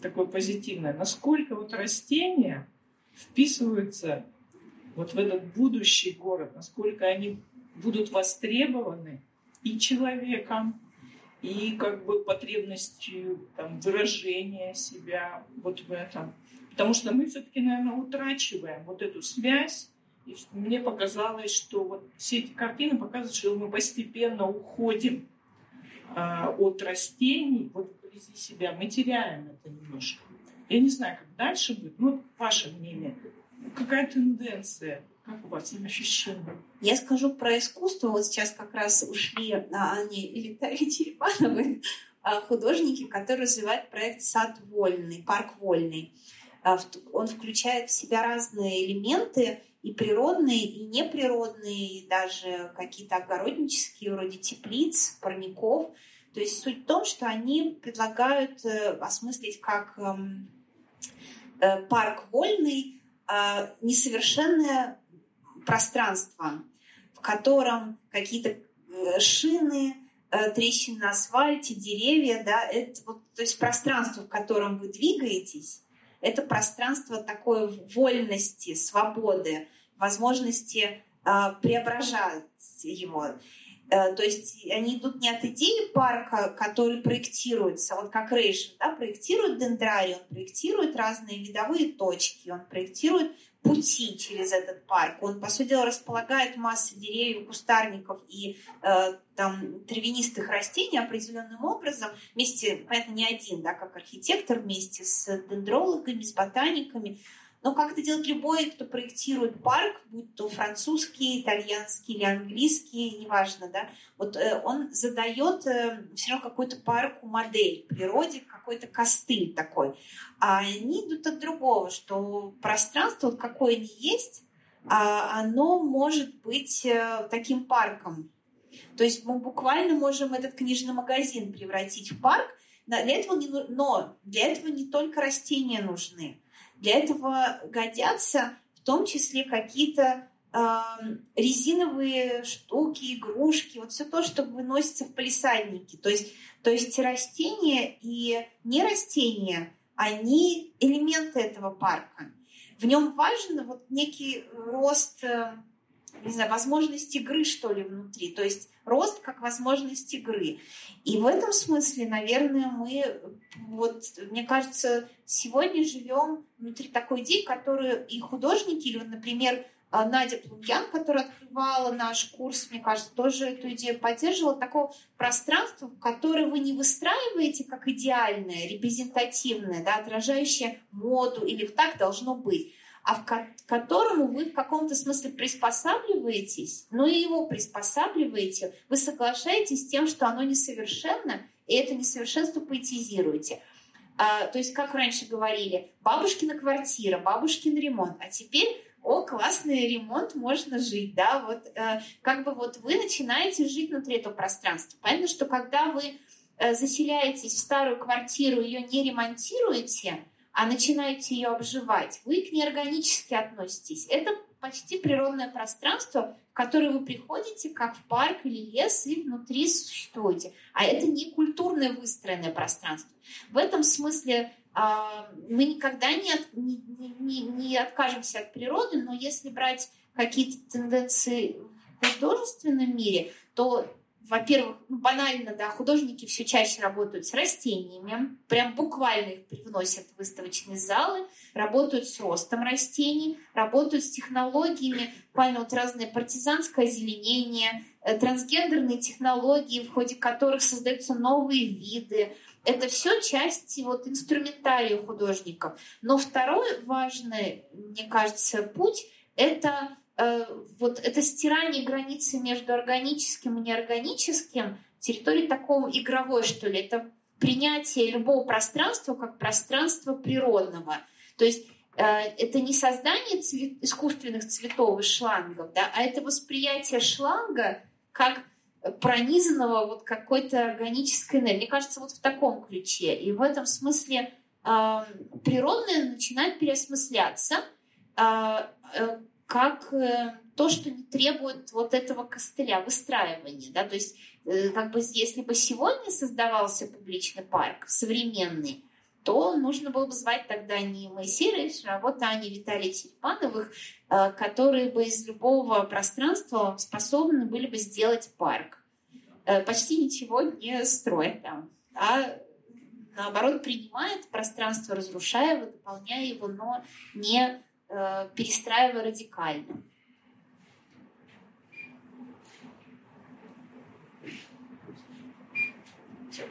такое позитивное. Насколько вот растения вписываются вот в этот будущий город, насколько они будут востребованы и человеком, и как бы потребностью там, выражения себя вот в этом. Потому что мы все-таки, наверное, утрачиваем вот эту связь. И мне показалось, что вот все эти картины показывают, что мы постепенно уходим а, от растений, вот вблизи себя, мы теряем это немножко. Я не знаю, как дальше будет. Ну, ваше мнение. Какая тенденция? Как у вас ощущение? Я скажу про искусство. Вот сейчас как раз ушли Аня и Виталий Черепановы, художники, которые развивают проект «Сад вольный», «Парк вольный». А, Он включает в себя разные элементы, и природные, и неприродные, и даже какие-то огороднические, вроде теплиц, парников. То есть суть в том, что они предлагают э, осмыслить как эм, э, парк вольный э, несовершенное пространство, в котором какие-то э, шины, трещины на асфальте, деревья, да, это вот, то есть пространство, в котором вы двигаетесь, это пространство такой вольности, свободы, возможности э, преображать его. Э, То есть они идут не от идеи парка, который проектируется, вот как Рейшин, да, проектирует дендрарий, он проектирует разные видовые точки, он проектирует пути через этот парк. Он, по сути дела, располагает массу деревьев, кустарников и э, там травянистых растений определенным образом, вместе, понятно, не один, да, как архитектор, вместе с дендрологами, с ботаниками. Но как это делает любой, кто проектирует парк, будь то французский, итальянский или английский, неважно, да, вот э, он задает э, все равно какую-то парку модель природе, какой-то костыль такой. А они идут от другого, что пространство, вот какое они есть, а оно может быть э, таким парком. То есть мы буквально можем этот книжный магазин превратить в парк, для этого не, но для этого не только растения нужны. Для этого годятся в том числе какие-то э, резиновые штуки, игрушки, вот все то, что выносится в полисадники. То есть, то есть растения и не растения, они элементы этого парка. В нем важен вот некий рост, э, не знаю, возможность игры, что ли, внутри. То есть рост как возможность игры. И в этом смысле, наверное, мы, вот, мне кажется, сегодня живем внутри такой идеи, которую и художники, или, например, а, Надя Плумьян, которая открывала наш курс, мне кажется, тоже эту идею поддерживала, такого пространства, которое вы не выстраиваете как идеальное, репрезентативное, да, отражающее моду, или так должно быть, а в ко- которому вы в каком-то смысле приспосабливаетесь, но и его приспосабливаете, вы соглашаетесь с тем, что оно несовершенно, и это несовершенство поэтизируете. А, то есть, как раньше говорили, бабушкина квартира, бабушкин ремонт, а теперь о, классный ремонт, можно жить, да, вот э, как бы вот вы начинаете жить внутри этого пространства. Понятно, что когда вы э, заселяетесь в старую квартиру, ее не ремонтируете, а начинаете ее обживать, вы к ней органически относитесь. Это почти природное пространство, в которое вы приходите как в парк или лес и внутри существуете. А это не культурное выстроенное пространство. В этом смысле а, мы никогда не, от, не, не, не откажемся от природы, но если брать какие-то тенденции в художественном мире, то во-первых, ну, банально, да, художники все чаще работают с растениями, прям буквально их привносят в выставочные залы, работают с ростом растений, работают с технологиями, буквально вот разное партизанское озеленение, э, трансгендерные технологии, в ходе которых создаются новые виды. Это все части вот инструментария художников. Но второй важный, мне кажется, путь – это вот это стирание границы между органическим и неорганическим, территории такого игровой, что ли, это принятие любого пространства как пространства природного. То есть э, это не создание цвет, искусственных цветов из шлангов, да, а это восприятие шланга как пронизанного вот какой-то органической энергией. Мне кажется, вот в таком ключе. И в этом смысле э, природное начинает переосмысляться, э, э, как э, то, что не требует вот этого костыля, выстраивания. Да? То есть, э, как бы, если бы сегодня создавался публичный парк, современный, то нужно было бы звать тогда не Моисея Рейшера, а вот Ани Виталия Черепановых, э, которые бы из любого пространства способны были бы сделать парк. Почти ничего не строят там, а наоборот принимает пространство, разрушая его, дополняя его, но не э, перестраивая радикально.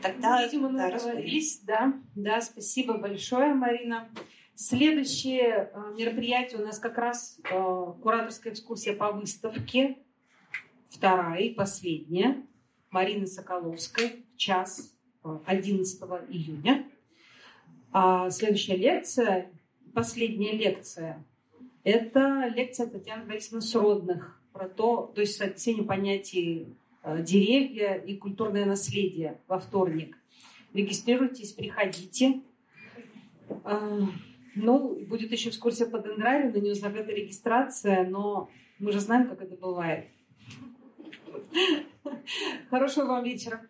Тогда, Видимо, мы да, договорились. Да, да, спасибо большое, Марина. Следующее э, мероприятие у нас как раз э, кураторская экскурсия по выставке. Вторая и последняя. Марины Соколовской в час 11 э, июня. А следующая лекция последняя лекция. Это лекция Татьяны Борисовны Сродных про то, то есть соотнесение понятий э, деревья и культурное наследие во вторник. Регистрируйтесь, приходите. А, ну, будет еще экскурсия по дендрарию, на нее закрыта регистрация, но мы же знаем, как это бывает. Хорошего вам вечера.